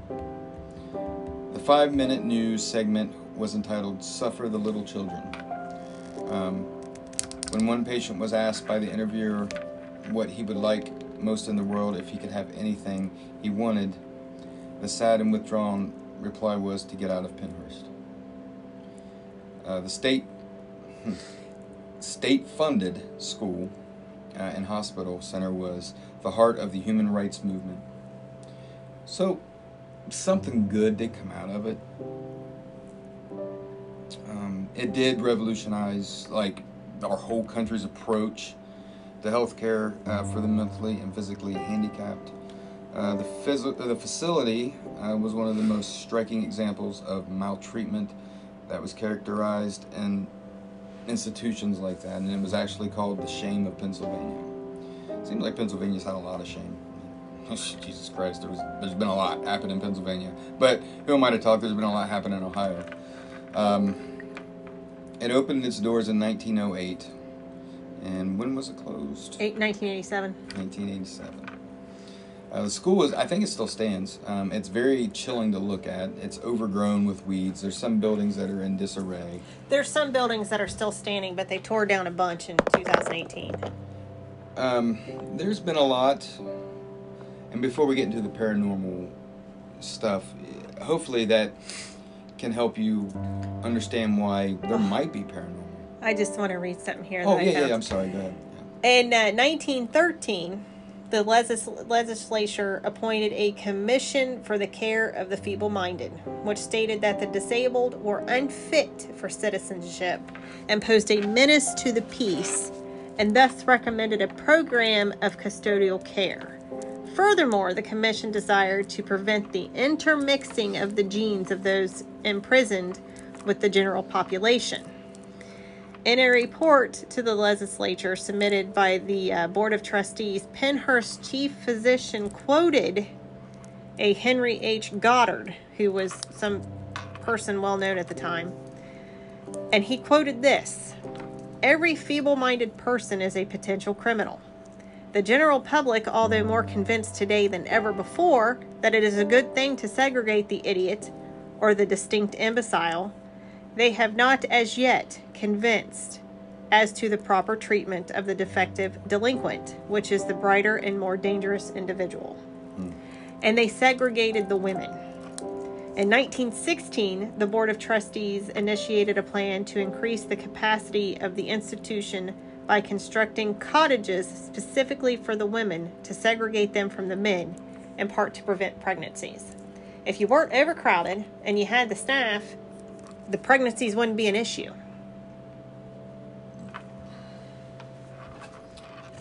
B: Five minute news segment was entitled Suffer the Little Children. Um, when one patient was asked by the interviewer what he would like most in the world if he could have anything he wanted, the sad and withdrawn reply was to get out of Pennhurst. Uh, the state state funded school uh, and hospital center was the heart of the human rights movement. So something good did come out of it. it did revolutionize like our whole country's approach to healthcare uh, for the mentally and physically handicapped. Uh, the, phys- the facility uh, was one of the most striking examples of maltreatment that was characterized in institutions like that, and it was actually called the shame of Pennsylvania. Seems like Pennsylvania's had a lot of shame. Jesus Christ, there was, there's been a lot happen in Pennsylvania. But who am I to talk? There's been a lot happen in Ohio. Um, it opened its doors in 1908. And when was it closed?
A: Eight, 1987.
B: 1987. Uh, the school is, I think it still stands. Um, it's very chilling to look at. It's overgrown with weeds. There's some buildings that are in disarray.
A: There's some buildings that are still standing, but they tore down a bunch in 2018.
B: Um, there's been a lot. And before we get into the paranormal stuff, hopefully that can help you understand why there might be paranormal.
A: I just want to read something here.
B: Oh,
A: that I
B: yeah, yeah, I'm sorry. Go ahead.
A: In uh, 1913, the legis- legislature appointed a commission for the care of the feeble minded, which stated that the disabled were unfit for citizenship and posed a menace to the peace, and thus recommended a program of custodial care. Furthermore, the commission desired to prevent the intermixing of the genes of those imprisoned with the general population. In a report to the legislature submitted by the uh, Board of Trustees, Pennhurst chief physician quoted a Henry H. Goddard, who was some person well known at the time. And he quoted this Every feeble minded person is a potential criminal. The general public, although more convinced today than ever before that it is a good thing to segregate the idiot or the distinct imbecile, they have not as yet convinced as to the proper treatment of the defective delinquent, which is the brighter and more dangerous individual. And they segregated the women. In 1916, the Board of Trustees initiated a plan to increase the capacity of the institution by constructing cottages specifically for the women to segregate them from the men, in part to prevent pregnancies. If you weren't overcrowded and you had the staff, the pregnancies wouldn't be an issue.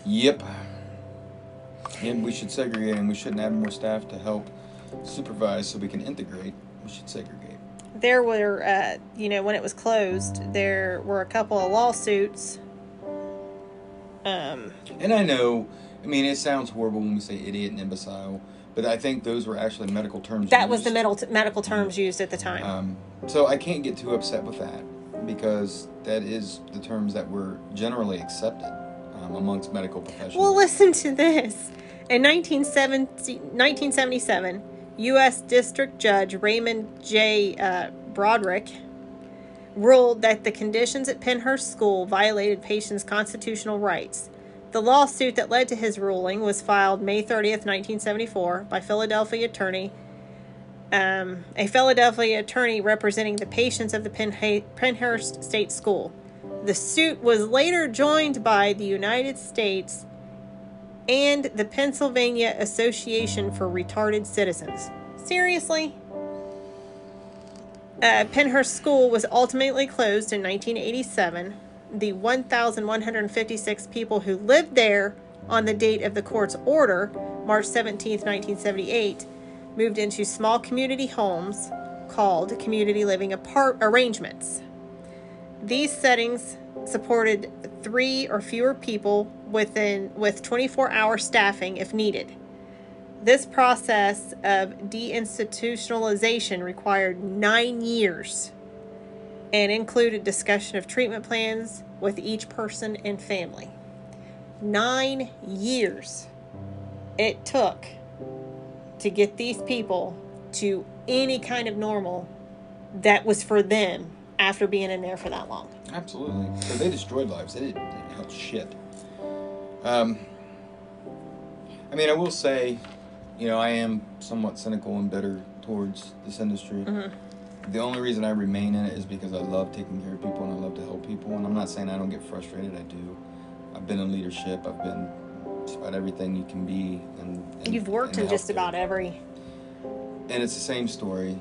B: Yep. And we should segregate, and we shouldn't have more staff to help supervise so we can integrate. We should segregate.
A: There were, uh, you know, when it was closed, there were a couple of lawsuits. Um,
B: And I know, I mean, it sounds horrible when we say idiot and imbecile, but I think those were actually medical terms.
A: that was the
B: used.
A: medical medical terms used at the time.
B: Um, so I can't get too upset with that because that is the terms that were generally accepted um, amongst medical professionals.
A: Well, listen to this. In 1970, 1977, U.S. District Judge Raymond J. Uh, Broderick ruled that the conditions at Pennhurst School violated patients' constitutional rights. The lawsuit that led to his ruling was filed May 30th, 1974, by Philadelphia attorney, um, a Philadelphia attorney representing the patients of the Pennhurst State School. The suit was later joined by the United States and the Pennsylvania Association for Retarded Citizens. Seriously? Uh, Pennhurst School was ultimately closed in 1987. The 1,156 people who lived there on the date of the court's order, March 17, 1978, moved into small community homes called community living apart arrangements. These settings supported three or fewer people within with 24-hour staffing if needed. This process of deinstitutionalization required nine years and included discussion of treatment plans with each person and family. Nine years it took to get these people to any kind of normal that was for them after being in there for that long.
B: Absolutely. So they destroyed lives. They didn't, didn't help shit. Um, I mean, I will say, you know, I am somewhat cynical and bitter towards this industry. Mm-hmm. The only reason I remain in it is because I love taking care of people and I love to help people. And I'm not saying I don't get frustrated. I do. I've been in leadership. I've been about everything you can be. And, and
A: You've worked in just about every.
B: And it's the same story.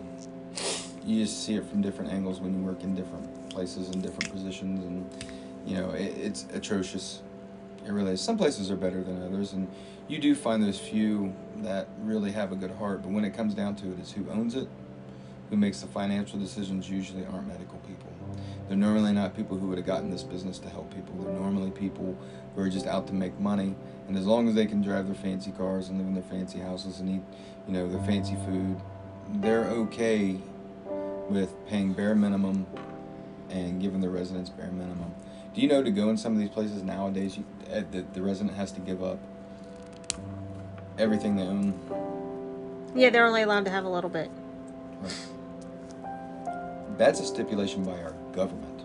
B: You just see it from different angles when you work in different places and different positions, and you know it, it's atrocious. It really is. Some places are better than others, and you do find those few that really have a good heart. But when it comes down to it, it's who owns it, who makes the financial decisions. Usually aren't medical people. They're normally not people who would have gotten this business to help people. They're normally people who are just out to make money. And as long as they can drive their fancy cars and live in their fancy houses and eat, you know, their fancy food, they're okay with paying bare minimum and giving the residents bare minimum. Do you know to go in some of these places nowadays, you, uh, the, the resident has to give up everything they own?
A: Yeah, they're only allowed to have a little bit.
B: Right. That's a stipulation by our government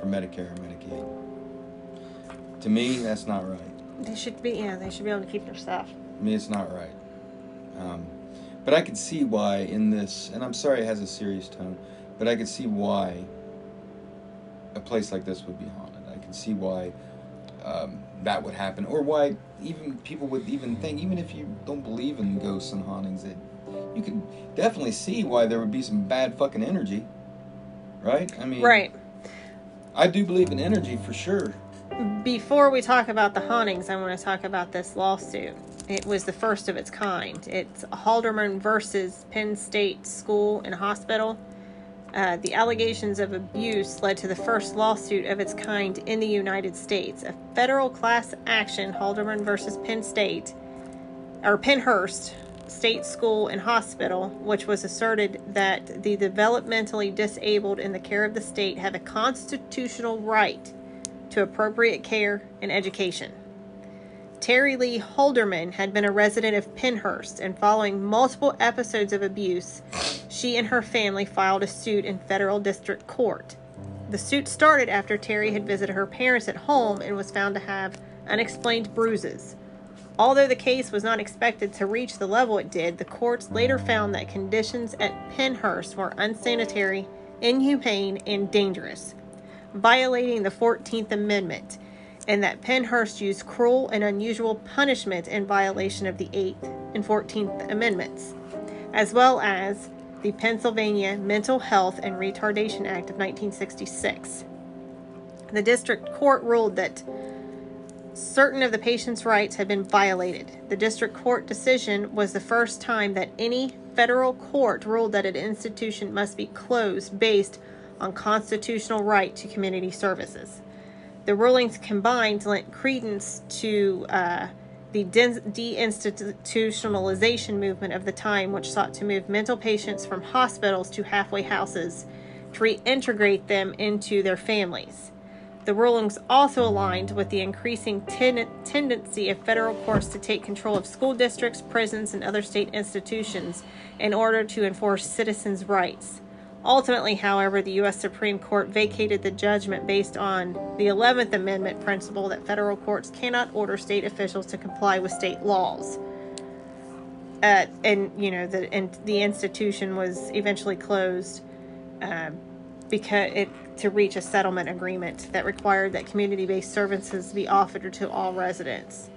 B: for Medicare and Medicaid. To me, that's not right.
A: They should be, yeah, they should be able to keep their stuff.
B: To me, it's not right. Um, but I could see why in this, and I'm sorry it has a serious tone, but I could see why a place like this would be haunted. I can see why um, that would happen, or why even people would even think, even if you don't believe in ghosts and hauntings, that you can definitely see why there would be some bad fucking energy, right? I mean,
A: Right.
B: I do believe in energy for sure.
A: Before we talk about the hauntings, I want to talk about this lawsuit. It was the first of its kind. It's Halderman versus Penn State School and Hospital. Uh, the allegations of abuse led to the first lawsuit of its kind in the United States. A federal class action, Halderman versus Penn State, or Pennhurst State School and Hospital, which was asserted that the developmentally disabled in the care of the state have a constitutional right to appropriate care and education. Terry Lee Halderman had been a resident of Pennhurst, and following multiple episodes of abuse, she and her family filed a suit in federal district court. The suit started after Terry had visited her parents at home and was found to have unexplained bruises. Although the case was not expected to reach the level it did, the courts later found that conditions at Pennhurst were unsanitary, inhumane, and dangerous, violating the 14th Amendment, and that Pennhurst used cruel and unusual punishment in violation of the 8th and 14th Amendments, as well as the Pennsylvania Mental Health and Retardation Act of 1966. The district court ruled that certain of the patient's rights had been violated. The district court decision was the first time that any federal court ruled that an institution must be closed based on constitutional right to community services. The rulings combined lent credence to uh, the deinstitutionalization movement of the time, which sought to move mental patients from hospitals to halfway houses to reintegrate them into their families. The rulings also aligned with the increasing ten- tendency of federal courts to take control of school districts, prisons, and other state institutions in order to enforce citizens' rights. Ultimately, however, the U.S. Supreme Court vacated the judgment based on the 11th Amendment principle that federal courts cannot order state officials to comply with state laws. Uh, and you know the and the institution was eventually closed uh, because it to reach a settlement agreement that required that community-based services be offered to all residents.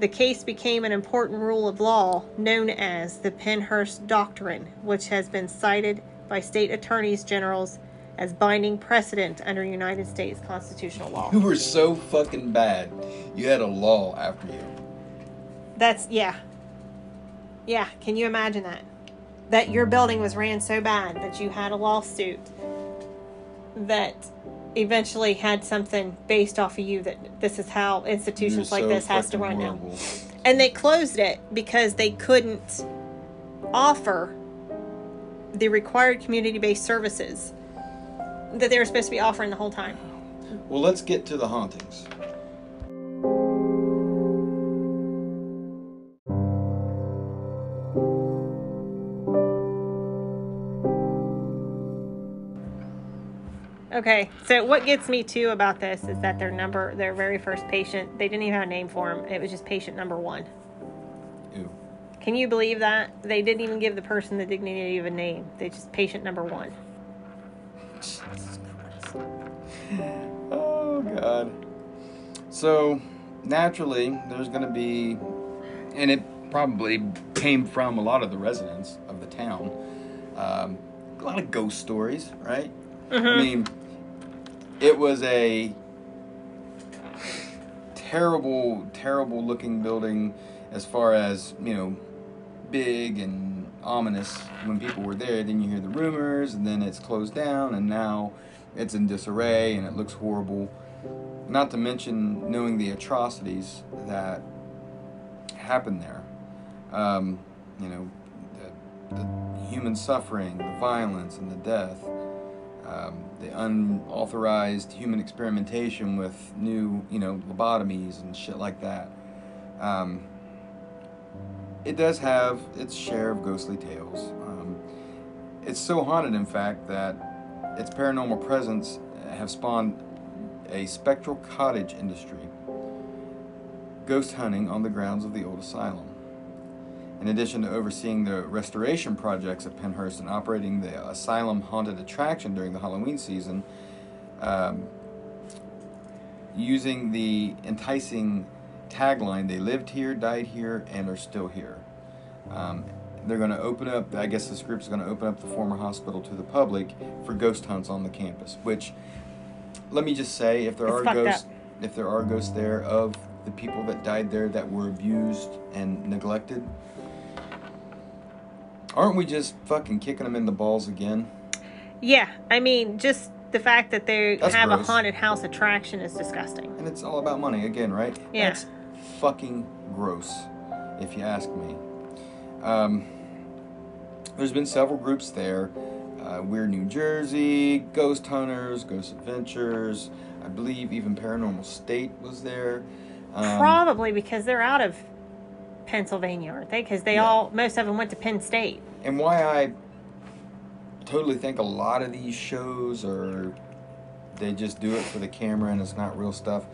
A: The case became an important rule of law known as the Pennhurst Doctrine, which has been cited by state attorneys generals as binding precedent under United States constitutional law.
B: You were so fucking bad. You had a law after you.
A: That's yeah. Yeah, can you imagine that? That your building was ran so bad that you had a lawsuit that eventually had something based off of you that this is how institutions
B: You're
A: like
B: so
A: this has to run now. And they closed it because they couldn't offer the required community-based services that they were supposed to be offering the whole time.
B: Well, let's get to the hauntings.
A: Okay, so what gets me too about this is that their number, their very first patient, they didn't even have a name for him. It was just patient number one.
B: Ew.
A: Can you believe that? They didn't even give the person the dignity of a name. They just patient number one.
B: Oh God. So naturally, there's going to be, and it probably came from a lot of the residents of the town. Um, a lot of ghost stories, right? I mean, it was a terrible, terrible looking building as far as, you know, big and ominous when people were there. Then you hear the rumors, and then it's closed down, and now it's in disarray and it looks horrible. Not to mention knowing the atrocities that happened there. Um, you know, the, the human suffering, the violence, and the death. Um, the unauthorized human experimentation with new, you know, lobotomies and shit like that. Um, it does have its share of ghostly tales. Um, it's so haunted, in fact, that its paranormal presence have spawned a spectral cottage industry, ghost hunting on the grounds of the old asylum. In addition to overseeing the restoration projects at Pennhurst and operating the asylum haunted attraction during the Halloween season, um, using the enticing tagline, they lived here, died here, and are still here. Um, they're going to open up, I guess this group is going to open up the former hospital to the public for ghost hunts on the campus, which, let me just say, if there
A: It's
B: are ghosts,
A: up.
B: if there are ghosts there of the people that died there that were abused and neglected, aren't we just fucking kicking them in the balls again?
A: Yeah, I mean, just the fact that they
B: That's
A: have a haunted house attraction is disgusting.
B: And it's all about money again, right?
A: Yeah.
B: That's fucking gross, if you ask me. Um, there's been several groups there. Uh, Weird New Jersey, Ghost Hunters, Ghost Adventures. I believe even Paranormal State was there. Um,
A: Probably because they're out of Pennsylvania, aren't they? Because they
B: Yeah.
A: all, most of them went to Penn State.
B: and why I totally think a lot of these shows are they just do it for the camera and it's not real stuff.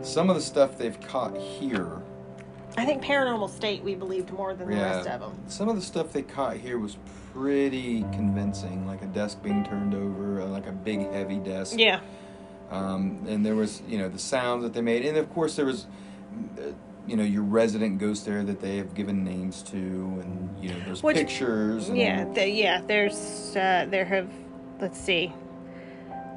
B: Some of the stuff they've caught here
A: I think Paranormal State we believed more than the rest of them.
B: Some of the stuff they caught here was pretty convincing, like a desk being turned over, uh, like a big heavy desk.
A: Yeah.
B: Um, and there was, you know, the sounds that they made, and of course there was, uh, you know, your resident ghost there that they have given names to, and you know, there's
A: Which-
B: pictures. And,
A: Yeah, the, yeah. There's uh, there have let's see.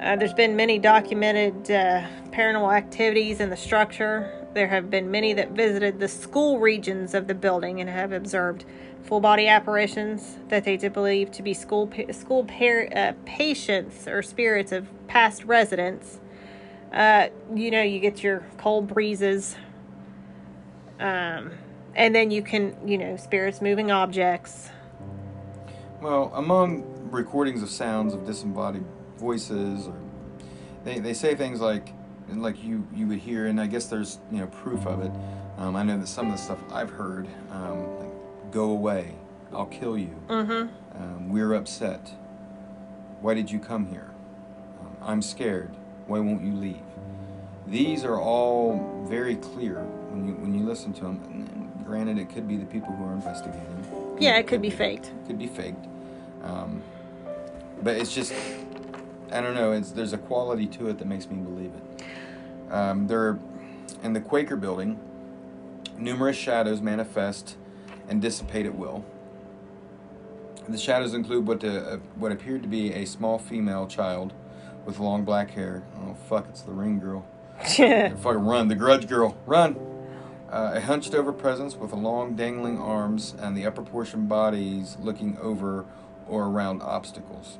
A: Uh, there's been many documented uh, paranormal activities in the structure. There have been many that visited the school regions of the building and have observed full body apparitions that they did believe to be school pa- school par- uh, patients or spirits of past residents. Uh, you know, you get your cold breezes. Um, and then you can, you know, spirits moving objects.
B: Well, among recordings of sounds of disembodied voices, or they, they say things like like you you would hear, and I guess there's you know proof of it. Um, I know that some of the stuff I've heard, um, like "Go away, I'll kill you,"
A: Mm-hmm.
B: um, "We're upset," "Why did you come here?" Um, "I'm scared. Why won't you leave?" These are all very clear when you when you listen to them. And, and granted, it could be the people who are investigating.
A: Yeah, it could be faked.
B: could be faked. Um, but it's just, I don't know. It's there's a quality to it that makes me believe it. Um, there, in the Quaker building, numerous shadows manifest and dissipate at will. The shadows include what uh, what appeared to be a small female child with long black hair. Oh fuck! It's the ring girl. Fucking run, the grudge girl, run! Uh, a hunched over presence with long dangling arms and the upper portion bodies looking over or around obstacles.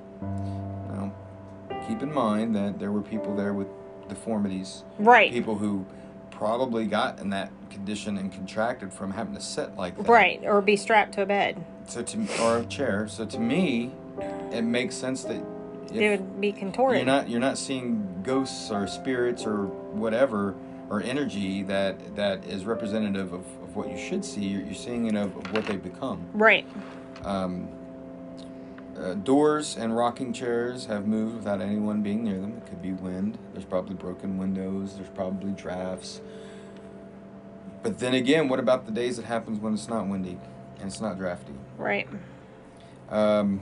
B: Keep in mind that there were people there with deformities,
A: right.
B: people who probably got in that condition and contracted from having to sit like that.
A: Right. Or be strapped to a bed.
B: So to or a chair. So to me, it makes sense that
A: they would be contorted.
B: you're not you're not seeing ghosts or spirits or whatever or energy that that is representative of, of what you should see. You're, you're seeing it of, of what they've become.
A: right.
B: Um, uh, doors and rocking chairs have moved without anyone being near them. It could be wind. There's probably broken windows. There's probably drafts. But then again, what about the days it happens when it's not windy and it's not drafty?
A: Right.
B: Um,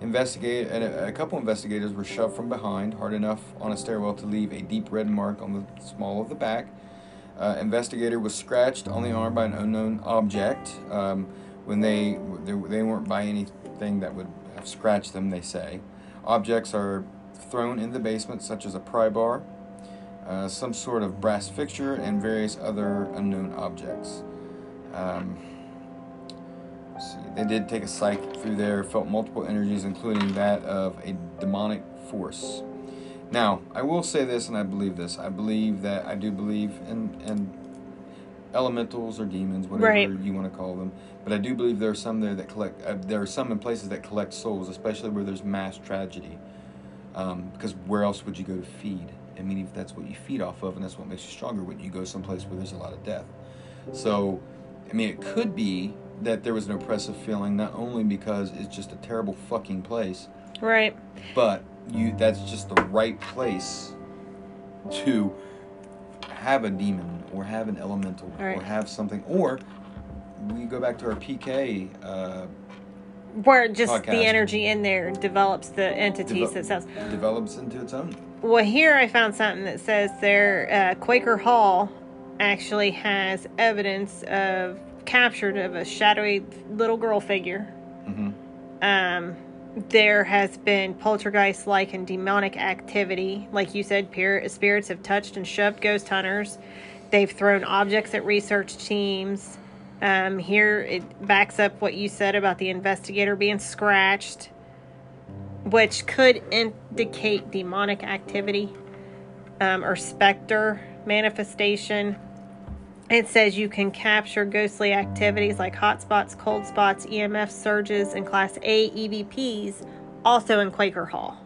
B: investigate and a, a couple investigators were shoved from behind hard enough on a stairwell to leave a deep red mark on the small of the back. Uh, investigator was scratched on the arm by an unknown object. Um, when they, they they weren't by anything that would have scratched them, they say. Objects are thrown in the basement, such as a pry bar, uh, some sort of brass fixture, and various other unknown objects. Um, see. They did take a psych through there, felt multiple energies, including that of a demonic force. Now, I will say this, and I believe this. I believe that I do believe in, in elementals or demons, whatever
A: Right.
B: you want to call them. But I do believe there are some there that collect. Uh, there are some in places that collect souls, especially where there's mass tragedy. Um, because where else would you go to feed? I mean, if that's what you feed off of, and that's what makes you stronger, wouldn't you go someplace where there's a lot of death? So, I mean, it could be that there was an oppressive feeling, not only because it's just a terrible fucking place,
A: Right.
B: but you that's just the right place to have a demon or have an elemental or have something or we go back to our PK uh,
A: Where just
B: Podcast.
A: the energy in there develops the entities
B: Devel-
A: themselves.
B: develops into its own.
A: Well, here I found something that says there uh, Quaker Hall actually has evidence of captured of a shadowy little girl figure.
B: hmm
A: Um, there has been poltergeist like and demonic activity. Like you said, spirits have touched and shoved ghost hunters. They've thrown objects at research teams. Um, here it backs up what you said about the investigator being scratched, which could indicate demonic activity um, or specter manifestation. It says you can capture ghostly activities like hot spots, cold spots, EMF surges, and Class A EVPs, also in Quaker Hall.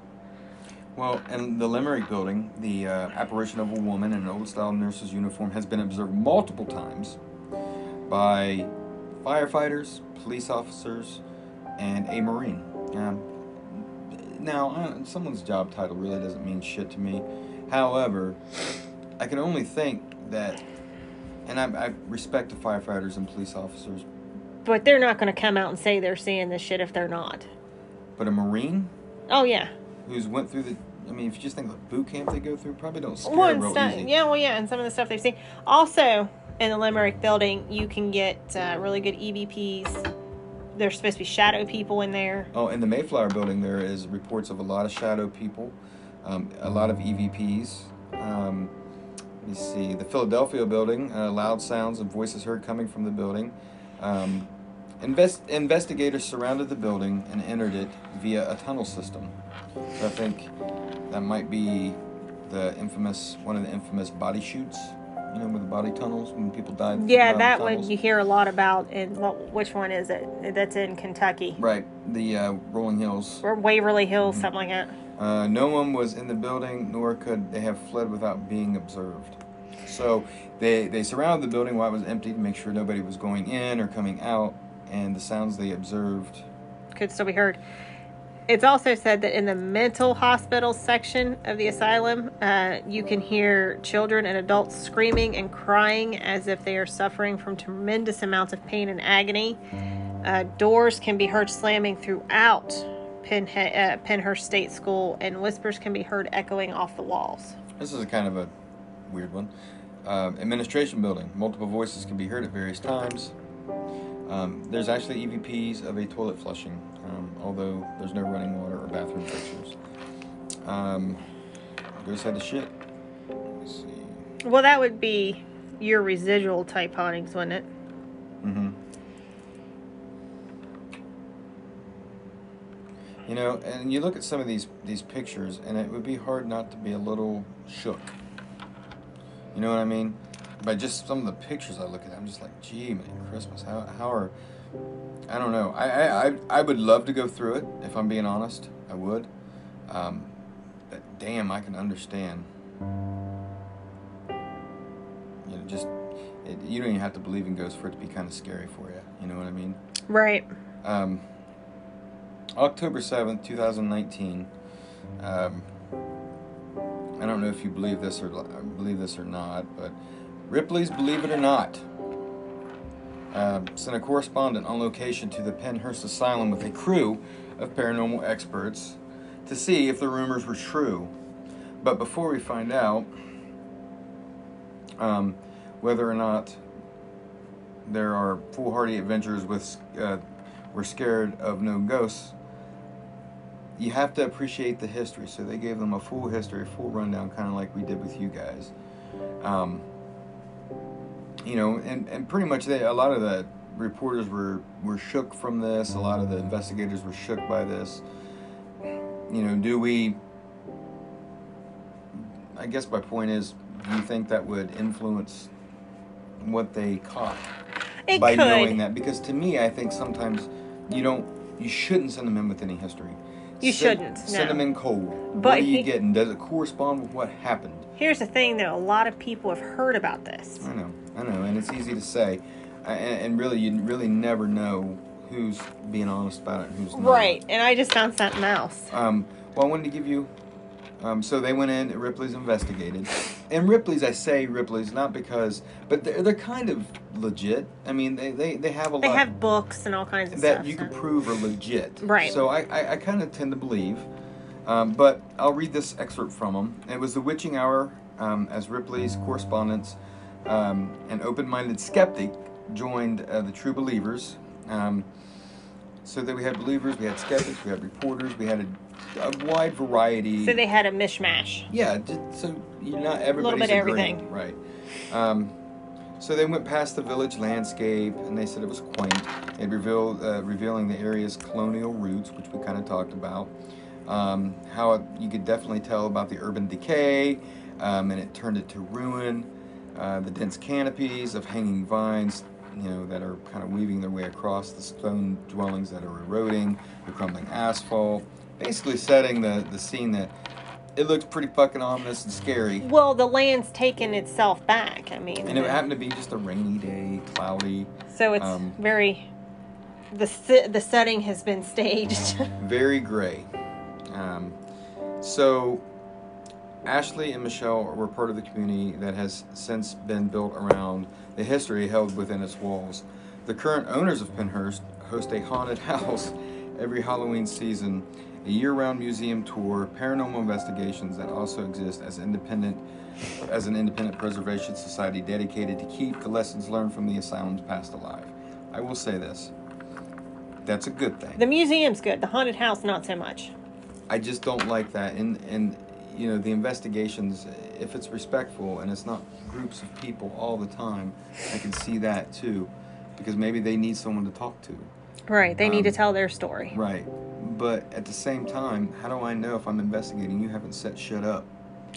B: Well, in the Limerick building, the uh, apparition of a woman in an old style nurse's uniform has been observed multiple times by firefighters, police officers, and a Marine. Um, now, uh, someone's job title really doesn't mean shit to me. However, I can only think that, and I, I respect the firefighters and police officers,
A: But they're not going to come out and say they're seeing this shit if they're not.
B: but a Marine
A: Oh, yeah.
B: who's went through the, I mean, if you just think of the boot camp they go through, probably don't scare
A: One
B: real
A: stuff,
B: easy.
A: yeah, well, yeah, and some of the stuff they've seen. Also, in the Limerick building, you can get uh, really good EVPs. There's supposed to be shadow people in there.
B: Oh, in the Mayflower building, there is reports of a lot of shadow people, um, a lot of EVPs. Um, me see. The Philadelphia building, uh, loud sounds and voices heard coming from the building. Um, invest- investigators surrounded the building and entered it via a tunnel system. So I think that might be the infamous, one of the infamous body chutes. You know, with the body tunnels when people died.
A: Yeah, that one you hear a lot about. And what, which one is it? That's in Kentucky.
B: Right, the uh, Rolling Hills.
A: Or Waverly Hills,
B: Mm-hmm.
A: something like that.
B: Uh, no one was in the building, nor could they have fled without being observed. So they they surrounded the building while it was empty to make sure nobody was going in or coming out, and the sounds they observed.
A: could still be heard. It's also said that in the mental hospital section of the asylum, uh, you can hear children and adults screaming and crying as if they are suffering from tremendous amounts of pain and agony. Uh, doors can be heard slamming throughout Penhe- uh, Pennhurst State School, and whispers can be heard echoing off the walls.
B: This is a kind of a weird one. Um, administration building. Multiple voices can be heard at various times. Um, there's actually EVPs of a toilet flushing, um, although there's no running water or bathroom fixtures. Um, goes head to shit. Let's see.
A: Well, that would be your residual type hauntings, wouldn't it?
B: Mm-hmm. You know, and you look at some of these these pictures, and it would be hard not to be a little shook. You know what I mean? By just some of the pictures I look at, I'm just like, gee, man, Christmas. How how are? I don't know. I I I, I would love to go through it. If I'm being honest, I would. Um, but damn, I can understand. You know, just it, you don't even have to believe in ghosts for it to be kind of scary for you. You know what I mean?
A: Right.
B: Um, October 7th, 2019. Um, I don't know if you believe this or believe this or not, but Ripley's Believe It or Not um, sent a correspondent on location to the Pennhurst Asylum with a crew of paranormal experts to see if the rumors were true. But before we find out um, whether or not there are foolhardy adventurers with uh, were scared of no ghosts, you have to appreciate the history. So they gave them a full history, a full rundown, kind of like we did with you guys. Um, you know, and, and pretty much they, a lot of the reporters were, were shook from this. A lot of the investigators were shook by this. You know, do we? I guess my point is, do you think that would influence what they caught
A: It
B: by
A: could.
B: knowing that? Because to me, I think sometimes you don't, you shouldn't send them in with any history.
A: You shouldn't, no.
B: in cold. what
A: But
B: are you
A: he-
B: getting? Does it correspond with what happened?
A: Here's the thing, though. A lot of people have heard about this.
B: I know, I know, and it's easy to say, and, and really, you really never know who's being honest about it and who's not.
A: Right. And I just found something else.
B: Um, well, I wanted to give you. Um, so they went in. Ripley's investigated, and Ripley's. I say Ripley's not because, but they're, they're kind of legit. I mean, they, they, they have a
A: They
B: lot
A: have books and all kinds of
B: that
A: stuff.
B: you
A: so-
B: can prove are legit.
A: Right.
B: So I, I, I kind of tend to believe. Um, but I'll read this excerpt from them. It was the witching hour um, as Ripley's correspondents, um, an open minded skeptic, joined uh, the true believers. Um, so that we had believers, we had skeptics, we had reporters, we had a, a wide variety.
A: So they had a mishmash.
B: Yeah, so you're not everybody's
A: bit of
B: agreeing,
A: everything.
B: right? Um, so they went past the village landscape, and they said it was quaint. It revealed uh, revealing the area's colonial roots, which we kind of talked about. Um, how it, you could definitely tell about the urban decay, um, and it turned it to ruin. Uh, the dense canopies of hanging vines, you know, that are kind of weaving their way across the stone dwellings that are eroding, the crumbling asphalt, basically setting the, the scene that it looks pretty fucking ominous and scary.
A: Well, the land's taken itself back. I mean,
B: And it happened to be just a rainy day, cloudy,
A: so it's
B: um,
A: very. The, the setting has been staged.
B: very gray. Um, so, Ashley and Michelle were part of the community that has since been built around the history held within its walls. The current owners of Pennhurst host a haunted house every Halloween season, a year-round museum tour, paranormal investigations that also exist as independent as an independent preservation society dedicated to keep the lessons learned from the asylum's past alive. I will say this. That's a good thing.
A: the museum's good. The haunted house, not so much.
B: I just don't like that. And and you know the investigations, if it's respectful and it's not groups of people all the time, I can see that too, because maybe they need someone to talk to.
A: Right. They need to
B: Um,
A: tell their story.
B: Right. But at the same time, how do I know if I'm investigating you haven't set shit up?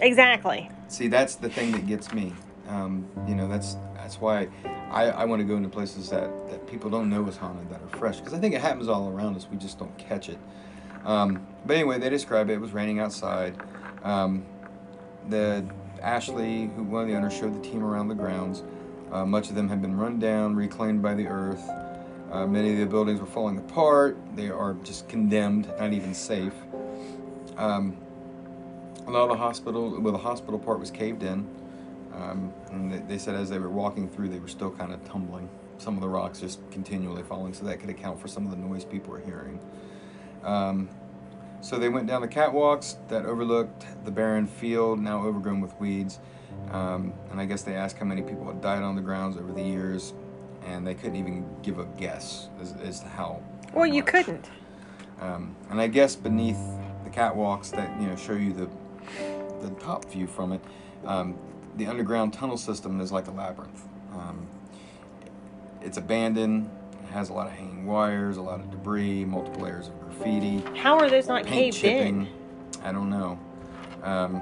A: Exactly.
B: See, that's the thing that gets me. Um, you know, that's that's why I, I want to go into places that, that people don't know is haunted, that are fresh, because I think it happens all around us. We just don't catch it. Um, but anyway, they describe it. It was raining outside. Um, the Ashley, who one of the owners, showed the team around the grounds. Uh, much of them had been run down, reclaimed by the earth. Uh, many of the buildings were falling apart. They are just condemned, not even safe. Um, a lot of the hospital, well, the hospital part was caved in. Um, and they, they said as they were walking through, they were still kind of tumbling. Some of the rocks just continually falling, so that could account for some of the noise people were hearing. Um, so they went down the catwalks that overlooked the barren field, now overgrown with weeds. Um, and I guess they asked how many people had died on the grounds over the years, and they couldn't even give a guess as, as to how.
A: Well, you couldn't.
B: Um, and I guess beneath the catwalks that you know show you the the top view from it, um, the underground tunnel system is like a labyrinth. Um, it's abandoned. It has a lot of hanging wires, a lot of debris, multiple layers of graffiti,
A: How are those not caved
B: chipping.
A: in?
B: I don't know. Um,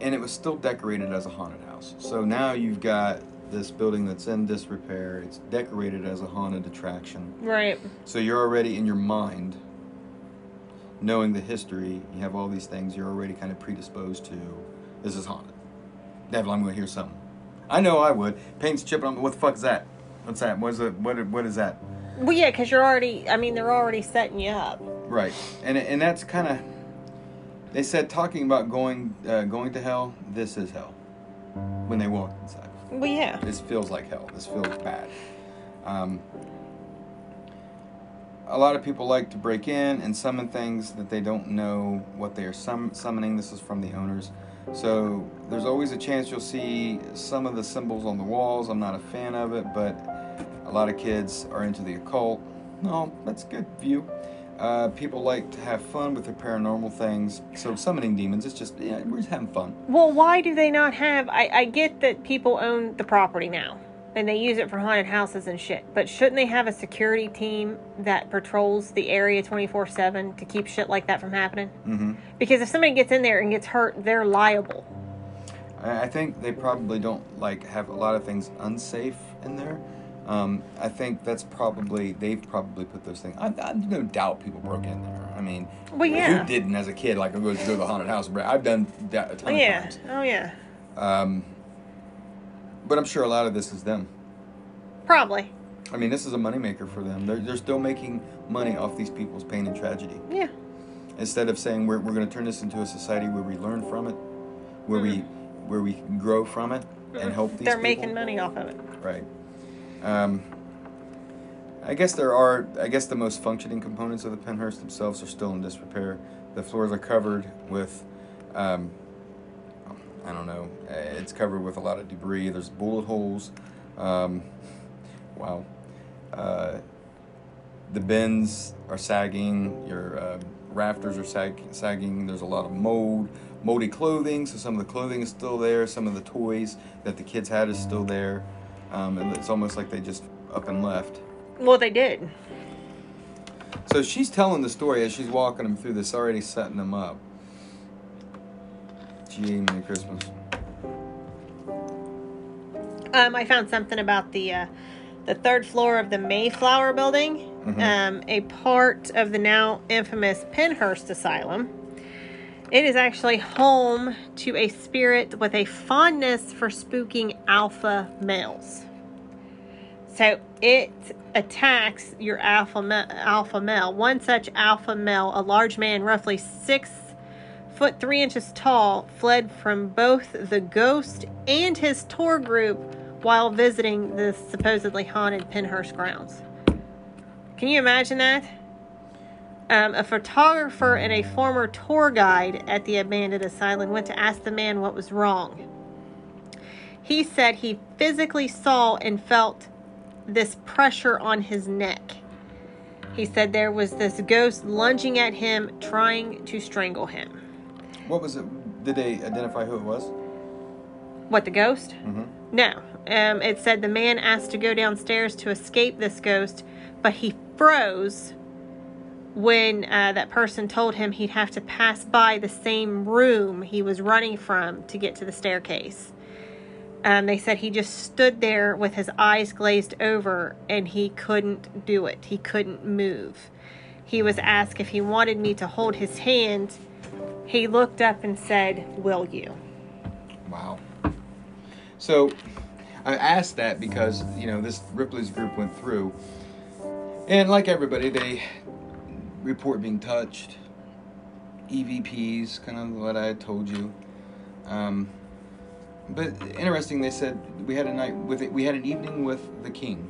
B: and it was still decorated as a haunted house. So now you've got this building that's in disrepair. It's decorated as a haunted attraction.
A: Right.
B: So you're already in your mind, knowing the history, you have all these things, you're already kind of predisposed to this is haunted. Devil, I'm going to hear something. I know I would. Paint's chipping on What the fuck is that? What's that? What's it? What, what is that?
A: Well, yeah, because you're already. I mean, they're already setting you up.
B: Right. And, and that's kind of. They said talking about going uh, going to hell, this is hell. When they walk inside.
A: Well, yeah.
B: This feels like hell. This feels bad. Um, a lot of people like to break in and summon things that they don't know what they are sum- summoning. This is from the owners. So there's always a chance you'll see some of the symbols on the walls. I'm not a fan of it, but a lot of kids are into the occult. No, that's a good view. Uh, people like to have fun with their paranormal things. So summoning demons, it's just yeah, we're just having fun.
A: Well, why do they not have? I, I get that people own the property now and they use it for haunted houses and shit, but shouldn't they have a security team that patrols the area 24 7 to keep shit like that from happening?
B: hmm
A: Because if somebody gets in there and gets hurt, they're liable.
B: I I think they probably don't like have a lot of things unsafe in there. Um, I think that's probably they've probably put those things. I, I no doubt people broke in there. I mean,
A: Well, yeah.
B: who didn't as a kid? Like, go to the haunted house. But I've done that a ton
A: Oh,
B: of
A: yeah.
B: times.
A: Oh, yeah.
B: Um, but I'm sure a lot of this is them.
A: Probably.
B: I mean, this is a moneymaker for them. They're, they're still making money off these people's pain and tragedy.
A: Yeah.
B: Instead of saying we're, we're going to turn this into a society where we learn from it, where we where we can grow from it and help these
A: Mm-hmm. They're
B: people.
A: making money off of it.
B: Right. Um, I guess there are. I guess the most functioning components of the Pennhurst themselves are still in disrepair. The floors are covered with, um, I don't know. It's covered with a lot of debris. There's bullet holes. Um, wow. Uh, the bins are sagging. Your uh, rafters are sag- sagging. There's a lot of mold, moldy clothing. So some of the clothing is still there. Some of the toys that the kids had is still there. Um, and it's almost like they just up and left.
A: Well, they did.
B: So she's telling the story as she's walking them through this, already setting them up. Gee, Merry Christmas.
A: Um, I found something about the uh, the third floor of the Mayflower building,
B: Mhm.
A: um, a part of the now infamous Pennhurst Asylum. It is actually home to a spirit with a fondness for spooking alpha males. So it attacks your alpha alpha male. One such alpha male, a large man, roughly six foot three inches tall, fled from both the ghost and his tour group while visiting the supposedly haunted Pennhurst grounds. Can you imagine that? Um, a photographer and a former tour guide at the abandoned asylum went to ask the man what was wrong. He said he physically saw and felt this pressure on his neck. He said there was this ghost lunging at him, trying to strangle him.
B: What was it? Did they identify who it was?
A: What, the ghost?
B: Mm-hmm.
A: No. Um, it said the man asked to go downstairs to escape this ghost, but he froze when uh, that person told him he'd have to pass by the same room he was running from to get to the staircase. Um, they said he just stood there with his eyes glazed over and he couldn't do it. He couldn't move. He was asked if he wanted me to hold his hand. He looked up and said, Will you?
B: Wow. So I asked that because, you know, this Ripley's group went through. And like everybody, they report being touched. EVPs, kind of what I told you. Um, but interesting, they said we had a night with it. We had an evening with the king.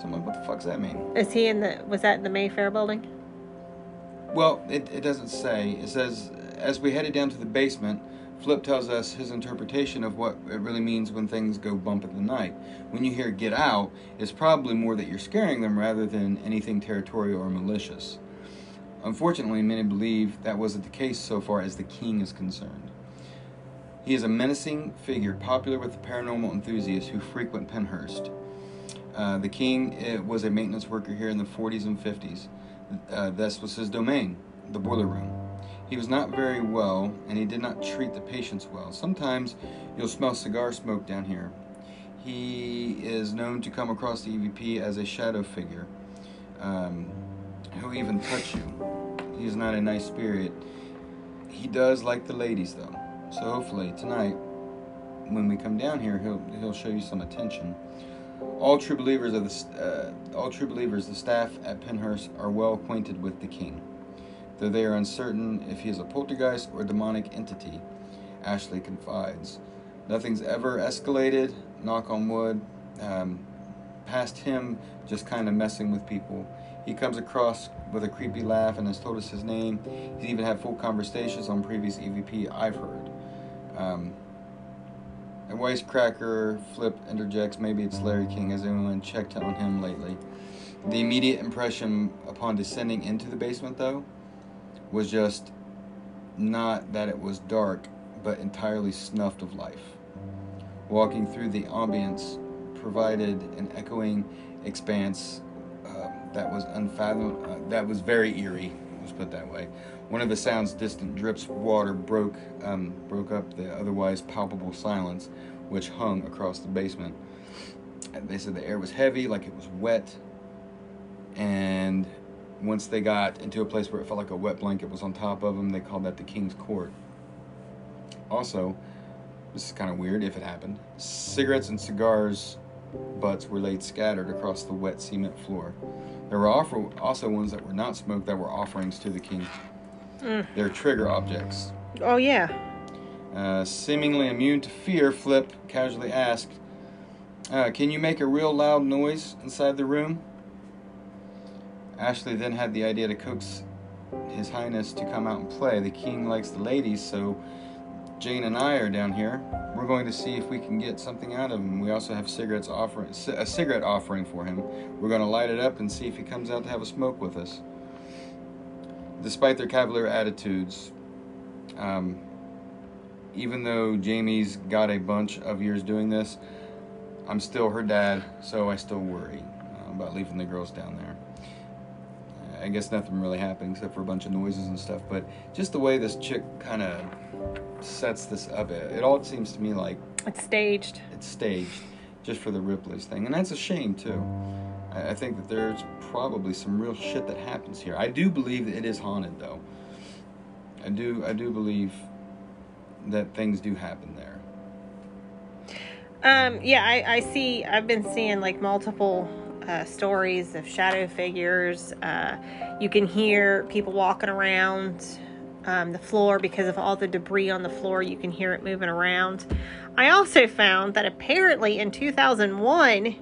B: So I'm like, what the fuck's that mean?
A: Is he in the, was that in the Mayfair building?
B: Well, it, it doesn't say. It says, as we headed down to the basement, Flip tells us his interpretation of what it really means when things go bump in the night. When you hear get out, it's probably more that you're scaring them rather than anything territorial or malicious. Unfortunately, many believe that wasn't the case so far as the king is concerned. He is a menacing figure, popular with the paranormal enthusiasts who frequent Pennhurst. Uh, the king uh, was a maintenance worker here in the 40s and 50s. Uh, this was his domain, the boiler room. He was not very well, and he did not treat the patients well. Sometimes you'll smell cigar smoke down here. He is known to come across the EVP as a shadow figure. Um, he'll even touch you. He is not a nice spirit. He does like the ladies, though. So hopefully tonight, when we come down here, he'll he'll show you some attention. All true believers of the uh, all true believers, the staff at Pennhurst are well acquainted with the king, though they are uncertain if he is a poltergeist or demonic entity. Ashley confides, "Nothing's ever escalated. Knock on wood. Um, past him, just kind of messing with people. He comes across with a creepy laugh and has told us his name. He's even had full conversations on previous EVP I've heard." Um, a wisecracker flip interjects, maybe it's Larry King. Has anyone checked on him lately? The immediate impression upon descending into the basement, though, was just not that it was dark, but entirely snuffed of life. Walking through the ambience provided an echoing expanse uh, that was unfathomable, uh, that was very eerie. Let's put that way. One of the sounds, distant drips of water, broke um, broke up the otherwise palpable silence which hung across the basement. They said the air was heavy, like it was wet, and once they got into a place where it felt like a wet blanket was on top of them, they called that the King's Court. Also, this is kind of weird if it happened. Cigarettes and cigars butts were laid scattered across the wet cement floor. There were also ones that were not smoked that were offerings to the king. Mm. They're trigger objects.
A: Oh, yeah.
B: Uh, seemingly immune to fear, Flip casually asked, uh, Can you make a real loud noise inside the room? Ashley then had the idea to coax His Highness to come out and play. The king likes the ladies, so Jane and I are down here. We're going to see if we can get something out of him. We also have cigarettes offering a cigarette offering for him. We're going to light it up and see if he comes out to have a smoke with us. Despite their cavalier attitudes, um, even though Jamie's got a bunch of years doing this, I'm still her dad, so I still worry uh, about leaving the girls down there. I guess nothing really happened except for a bunch of noises and stuff. But just the way this chick kind of sets this up, it, it all seems to me like
A: it's staged.
B: It's staged, just for the Ripley's thing, and that's a shame too. I, I think that there's probably some real shit that happens here. I do believe that it is haunted, though. I do. I do believe that things do happen there.
A: Um, yeah, I, I see. I've been seeing like multiple uh, stories of shadow figures. Uh, you can hear people walking around um, the floor because of all the debris on the floor. You can hear it moving around. I also found that apparently in 2001,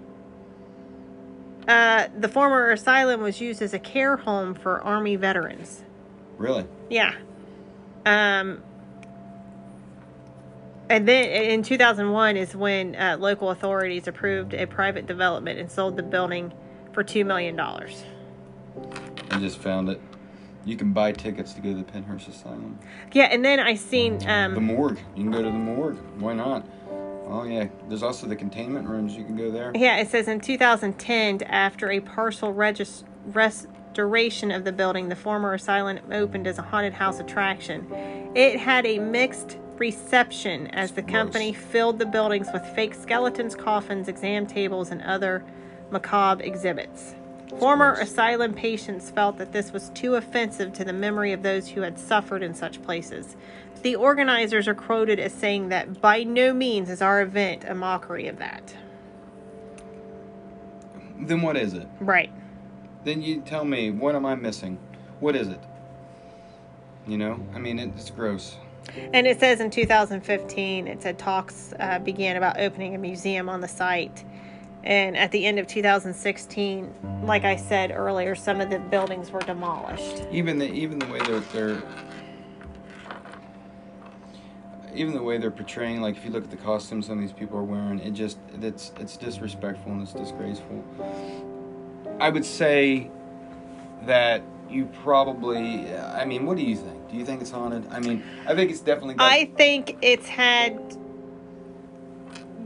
A: uh, the former asylum was used as a care home for Army veterans.
B: Really?
A: Yeah. Um, and then in 2001 is when uh, local authorities approved a private development and sold the building for $2 million.
B: I just found it. You can buy tickets to go to the Pennhurst Asylum.
A: Yeah, and then I seen um,
B: the morgue. You can go to the morgue. Why not? Oh yeah, there's also the containment rooms. You can go there.
A: Yeah, it says in 2010, after a partial regis- restoration of the building, the former asylum opened as a haunted house attraction. It had a mixed reception as the company filled the buildings with fake skeletons, coffins, exam tables, and other macabre exhibits. Former asylum patients felt that this was too offensive to the memory of those who had suffered in such places. The organizers are quoted as saying that by no means is our event a mockery of that.
B: Then what is it?
A: Right.
B: Then you tell me, what am I missing? What is it? You know? I mean, it's gross.
A: And it says in 2015, it said talks uh, began about opening a museum on the site. And at the end of 2016, like I said earlier, some of the buildings were demolished.
B: Even the even the way they're, they're even the way they're portraying, like if you look at the costumes some of these people are wearing, it just it's it's disrespectful and it's disgraceful. I would say that you probably. I mean, what do you think? Do you think it's haunted? I mean, I think it's definitely.
A: Got, I think it's had.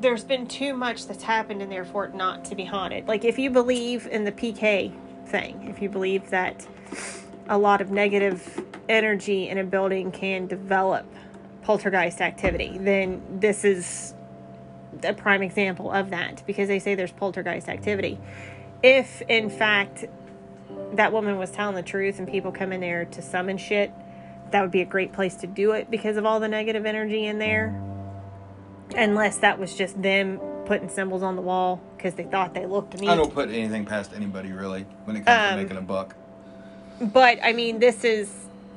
A: There's been too much that's happened in there for it not to be haunted. Like if you believe in the PK thing, if you believe that a lot of negative energy in a building can develop poltergeist activity, then this is a prime example of that because they say there's poltergeist activity. If in fact that woman was telling the truth and people come in there to summon shit, that would be a great place to do it because of all the negative energy in there. Unless that was just them putting symbols on the wall because they thought they looked neat.
B: I don't put anything past anybody really when it comes um, to making a buck.
A: But I mean, this is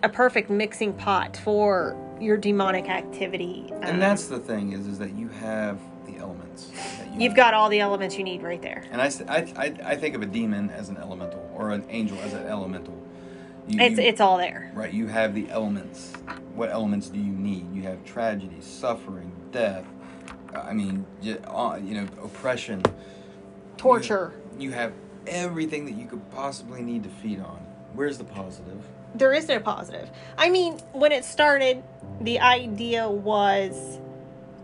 A: a perfect mixing pot for your demonic activity.
B: Um, and that's the thing is, is that you have the elements.
A: You have got all the elements you need right there.
B: And I, I, I think of a demon as an elemental or an angel as an elemental.
A: You, it's you, it's all there.
B: Right. You have the elements. What elements do you need? You have tragedy, suffering, death. I mean, uh, you know, oppression,
A: torture.
B: You, you have everything that you could possibly need to feed on. Where's the positive?
A: there is no positive. I mean, when it started, the idea was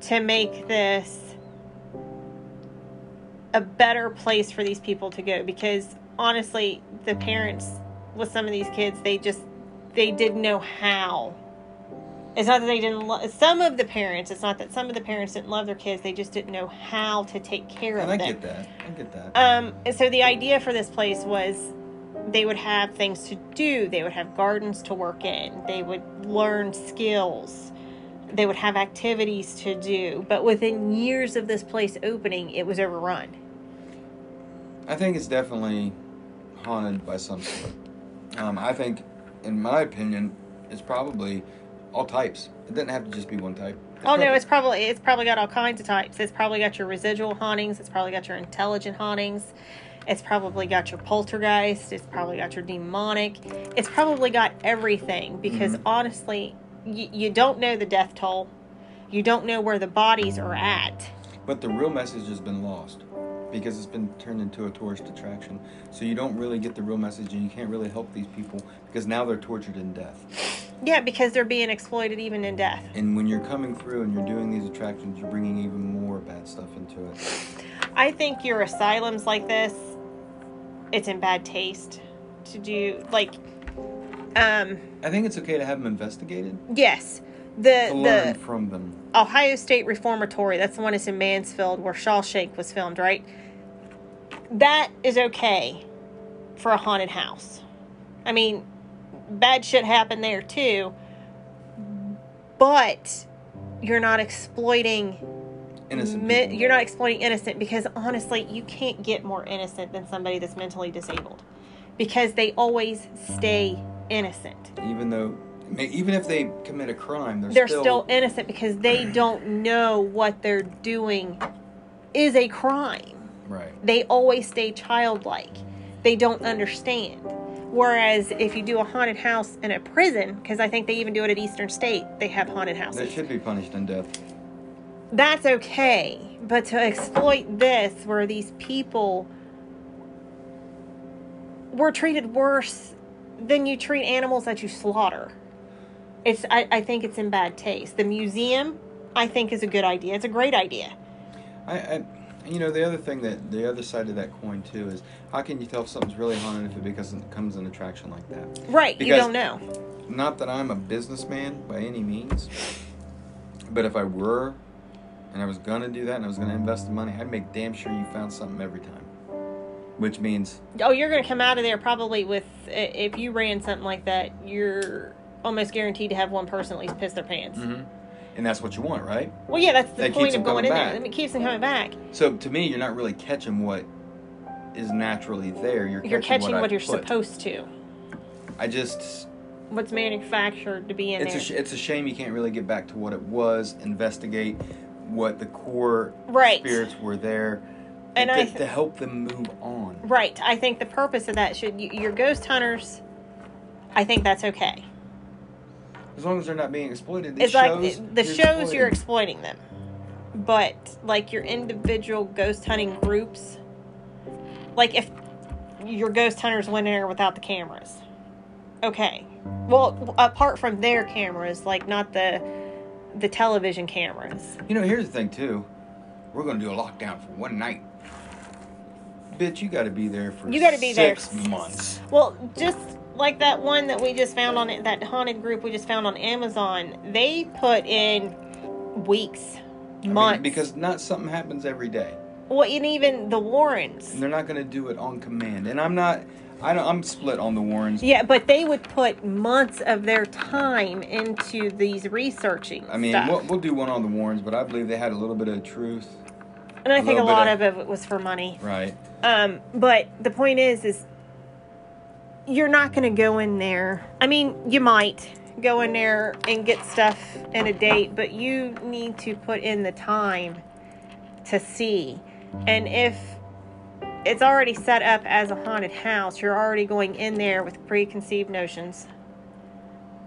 A: to make this a better place for these people to go because honestly, the parents with some of these kids, they just they didn't know how. It's not that they didn't love some of the parents. It's not that some of the parents didn't love their kids. They just didn't know how to take care
B: And
A: of
B: I
A: them.
B: I get that. I get that.
A: Um, and so the idea for this place was they would have things to do. They would have gardens to work in. They would learn skills. They would have activities to do. But within years of this place opening, it was overrun.
B: I think it's definitely haunted by some sort. Um, I think, in my opinion, it's probably all types. It doesn't have to just be one type.
A: Oh no, it's probably it's probably got all kinds of types. It's probably got your residual hauntings. It's probably got your intelligent hauntings. It's probably got your poltergeist. It's probably got your demonic. It's probably got everything because
B: Mhm.
A: honestly, y- you don't know the death toll. You don't know where the bodies are at.
B: But the real message has been lost because it's been turned into a tourist attraction. So you don't really get the real message, and you can't really help these people because now they're tortured in death.
A: Yeah, because they're being exploited even in death.
B: And when you're coming through and you're doing these attractions, you're bringing even more bad stuff into it.
A: I think your asylums like this, it's in bad taste to do like um
B: I think it's okay to have them investigated
A: yes. The the
B: learn from them.
A: Ohio State Reformatory, that's the one that's in Mansfield where Shawshank was filmed, right? That is okay for a haunted house. I mean, bad shit happened there too, but you're not exploiting
B: Innocent people.
A: you're not exploiting innocent because honestly, you can't get more innocent than somebody that's mentally disabled because they always stay innocent.
B: even though, even if they commit a crime, they're,
A: they're still, innocent because they don't know what they're doing is a crime.
B: Right.
A: They always stay childlike. They don't understand. Whereas if you do a haunted house in a prison, because I think they even do it at Eastern State, they have haunted houses.
B: They should be punished in death.
A: That's okay. But to exploit this, where these people were treated worse than you treat animals that you slaughter. It's I, I think it's in bad taste. The museum, I think, is a good idea. It's a great idea.
B: I, I, you know, the other thing that the other side of that coin too is how can you tell if something's really haunted if it because it becomes an attraction like that?
A: Right, you don't know.
B: Not that I'm a businessman by any means, but if I were, and I was gonna do that, and I was gonna invest the money, I'd make damn sure you found something every time. Which means,
A: Oh, you're going to come out of there probably with if you ran something like that, you're almost guaranteed to have one person at least piss their pants.
B: mhm. And that's what you want, right?
A: Well, yeah, that's the
B: That
A: point of going in
B: back.
A: there. It keeps them coming back.
B: So to me, you're not really catching what is naturally there. You're catching,
A: You're catching
B: what,
A: what, you're
B: put.
A: supposed to.
B: I just
A: What's manufactured to be in
B: it's
A: there.
B: a sh- it's a shame you can't really get back to what it was, investigate what the core
A: Right.
B: spirits were there,
A: And
B: to,
A: I-
B: to help them move on.
A: Right. I think the purpose of that should you, your ghost hunters. I think that's okay.
B: As long as they're not being exploited,
A: It's like
B: shows,
A: the
B: you're
A: shows you're
B: exploiting.
A: them, but like your individual ghost hunting groups, like if your ghost hunters went in there without the cameras, okay. Well, apart from their cameras, like not the the television cameras.
B: You know, here's the thing too. We're gonna do a lockdown for one night. Bitch, you got to be there for
A: You gotta be there.
B: six months.
A: Well, just like that one that we just found on it, that haunted group we just found on Amazon, they put in weeks,
B: I mean,
A: months.
B: because not something happens every day,
A: well, and even the Warrens.
B: and they're not gonna do it on command. And I'm not. I don't, I'm split on the Warrens.
A: Yeah, but they would put months of their time into these researching.
B: I mean, we'll, we'll do one on the Warrens, but I believe they had a little bit of truth.
A: and I
B: a
A: think a lot
B: bit
A: of it was for money.
B: Right.
A: Um, but the point is, is you're not going to go in there. I mean, you might go in there and get stuff in a date, but you need to put in the time to see. And if it's already set up as a haunted house, you're already going in there with preconceived notions.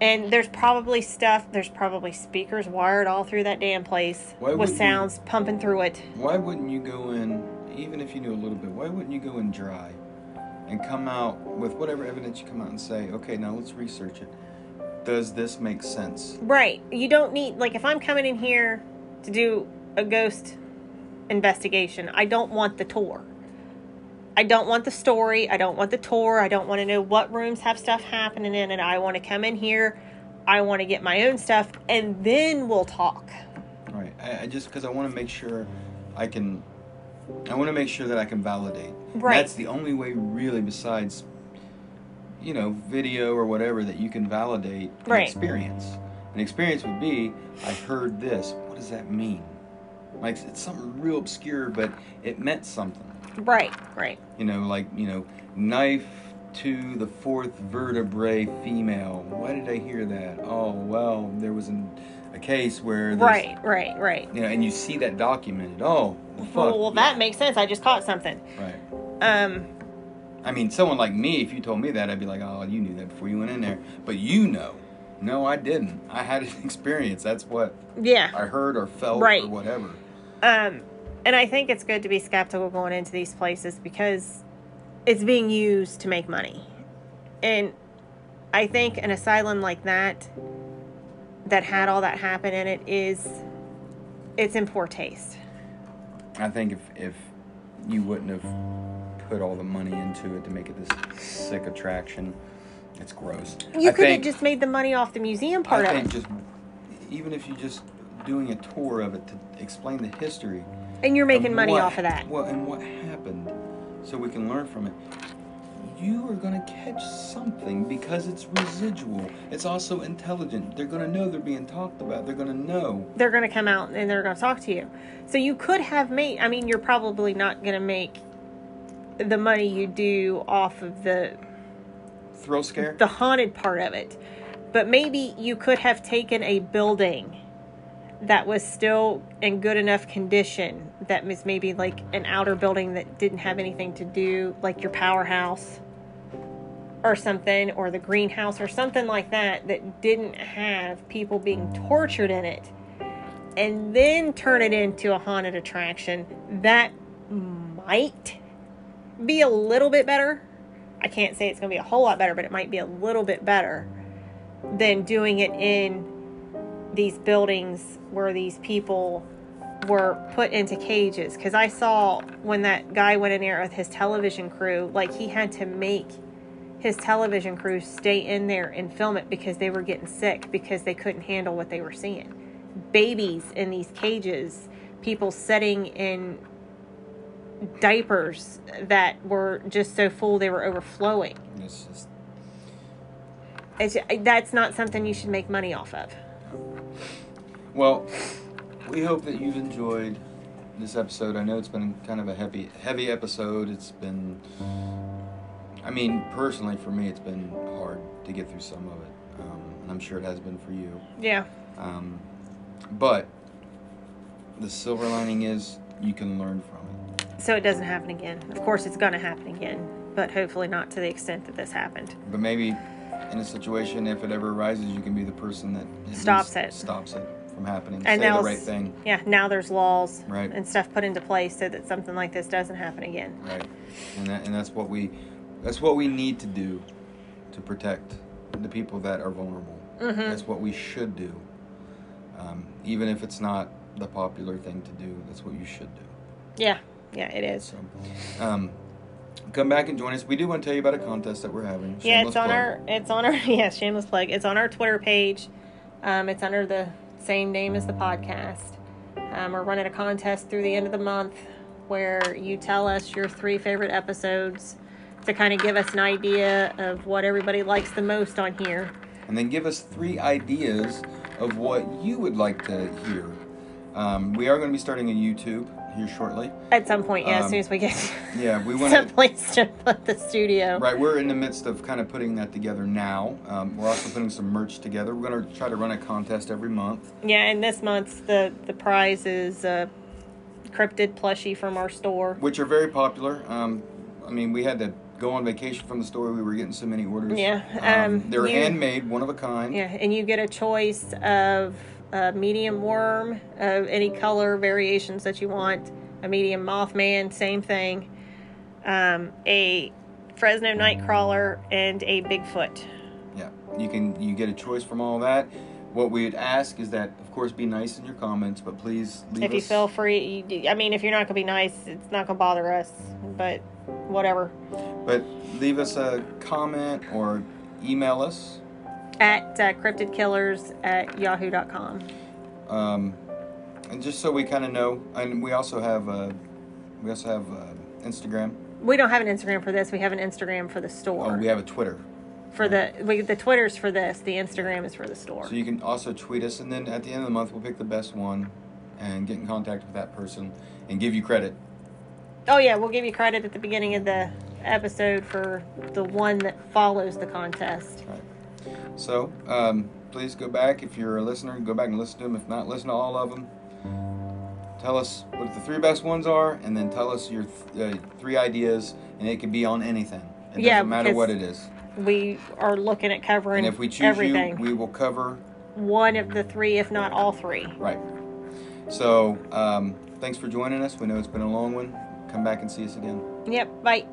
A: And there's probably stuff, there's probably speakers wired all through that damn place
B: Why
A: with
B: wouldn't you-
A: sounds pumping through it.
B: Why wouldn't you go in, even if you knew a little bit? Why wouldn't you go in dry? And come out with whatever evidence you come out and say, okay, now let's research it. Does this make sense?
A: Right. You don't need like if I'm coming in here to do a ghost investigation, I don't want the tour. I don't want the story. I don't want the tour. I don't want to know what rooms have stuff happening in it. I want to come in here. I want to get my own stuff, and then we'll talk.
B: Right. I, I just because I want to make sure I can. I want to make sure that I can validate.
A: Right.
B: That's the only way, really, besides, you know, video or whatever, that you can validate an
A: Right.
B: experience. An experience would be, I heard this. What does that mean? Like it's something real obscure, but it meant something.
A: Right. Right.
B: You know, like you know, knife to the fourth vertebrae female. Why did I hear that? Oh well, there was an, a case where
A: Right. Right. Right.
B: you know, and you see that documented. Oh, well.
A: Well, that makes sense. I just caught something.
B: right.
A: Um.
B: I mean, someone like me, if you told me that, I'd be like, oh, you knew that before you went in there. But you know, no, I didn't. I had an experience. That's what
A: Yeah.
B: I heard or felt
A: Right.
B: or whatever.
A: Um, and I think it's good to be skeptical going into these places because it's being used to make money. And I think an asylum like that, that had all that happen in it, is it's in poor taste.
B: I think if if you wouldn't have put all the money into it to make it this sick attraction, it's gross.
A: You
B: I
A: could have just made the money off the museum part
B: I
A: of
B: think
A: it,
B: just even if you just doing a tour of it to explain the history.
A: and you're making money
B: what-
A: off of that.
B: Well, and what happened, so we can learn from it. You are gonna catch something because it's residual. It's also intelligent. They're gonna know they're being talked about. They're gonna know.
A: They're going to come out and they're going to talk to you. So you could have made. I mean, you're probably not going to make the money you do off of the
B: Thrill scare.
A: the haunted part of it. But maybe you could have taken a building that was still in good enough condition that was maybe like an outer building that didn't have anything to do, like your powerhouse or something, or the greenhouse or something like that, that didn't have people being tortured in it, and then turn it into a haunted attraction. That might be a little bit better. I can't say it's going to be a whole lot better, but it might be a little bit better than doing it in these buildings where these people were put into cages. Because I saw when that guy went in there with his television crew, like he had to make his television crew stay in there and film it because they were getting sick because they couldn't handle what they were seeing. Babies in these cages, people sitting in diapers that were just so full they were overflowing.
B: It's just
A: It's, that's not something you should make money off of.
B: Well, we hope that you've enjoyed this episode. I know it's been kind of a heavy, heavy episode. It's been, I mean, personally for me, it's been hard to get through some of it, um, and I'm sure it has been for you.
A: Yeah.
B: Um, but the silver lining is you can learn from it.
A: So it doesn't happen again. Of course, it's going to happen again, but hopefully not to the extent that this happened.
B: But maybe in a situation, if it ever arises, you can be the person that
A: Stops it.
B: Stops it from happening.
A: And
B: Say
A: now
B: the right thing.
A: Yeah, now there's laws
B: Right.
A: and stuff put into place so that something like this doesn't happen again.
B: Right, and that, and that's what we that's what we need to do to protect the people that are vulnerable.
A: Mhm.
B: That's what we should do, um, even if it's not the popular thing to do. That's what you should do.
A: Yeah, yeah, it is.
B: So, um, come back and join us. We do want to tell you about a contest that we're having.
A: Yeah, it's on
B: plug.
A: our it's on our yeah shameless plug. It's on our Twitter page. Um, it's under the same name as the podcast. Um, we're running a contest through the end of the month where you tell us your three favorite episodes to kind of give us an idea of what everybody likes the most on here.
B: and then give us three ideas of what you would like to hear. Um, we are going to be starting a YouTube here shortly.
A: At some point, yeah, as
B: Um,
A: soon as we get
B: Yeah, we want
A: some
B: to.
A: place to put the studio.
B: Right, we're in the midst of kind of putting that together now. Um, we're also putting some merch together. We're going to try to run a contest every month.
A: Yeah, and this month's the the prize is a cryptid plushie from our store.
B: which are very popular. Um, I mean, we had to go on vacation from the store. We were getting so many orders.
A: Yeah,
B: um,
A: um,
B: they're
A: you-
B: handmade, one of a kind.
A: Yeah, and you get a choice of a medium worm of any color variations that you want. A medium Mothman, same thing. Um, a Fresno Nightcrawler, and a Bigfoot.
B: Yeah, you can you get a choice from all that. What we'd ask is that, of course, be nice in your comments, but please leave
A: If you
B: us.
A: feel free, you, I mean, if you're not gonna be nice, it's not gonna bother us. But whatever.
B: But leave us a comment or email us.
A: At uh, cryptidkillers at yahoo.com.
B: Um, and just so we kind of know, and we also have uh, we also have uh, Instagram.
A: We don't have an Instagram for this. We have an Instagram for the store.
B: Oh, we have a Twitter,
A: for the we, the Twitter's for this. The Instagram is for the store.
B: so you can also tweet us. And then at the end of the month, we'll pick the best one and get in contact with that person and give you credit.
A: Oh yeah, we'll give you credit at the beginning of the episode for the one that follows the contest.
B: Right. So um, please go back if you're a listener. Go back and listen to them. If not, listen to all of them. Tell us what the three best ones are, and then tell us your th- uh, three ideas, and it can be on anything. It
A: Yeah,
B: doesn't matter what it is.
A: We are looking at covering
B: And if we choose
A: everything.
B: you, we will cover
A: one of the three, if not all three.
B: right. So um, thanks for joining us. We know it's been a long one. Come back and see us again.
A: Yep. Bye.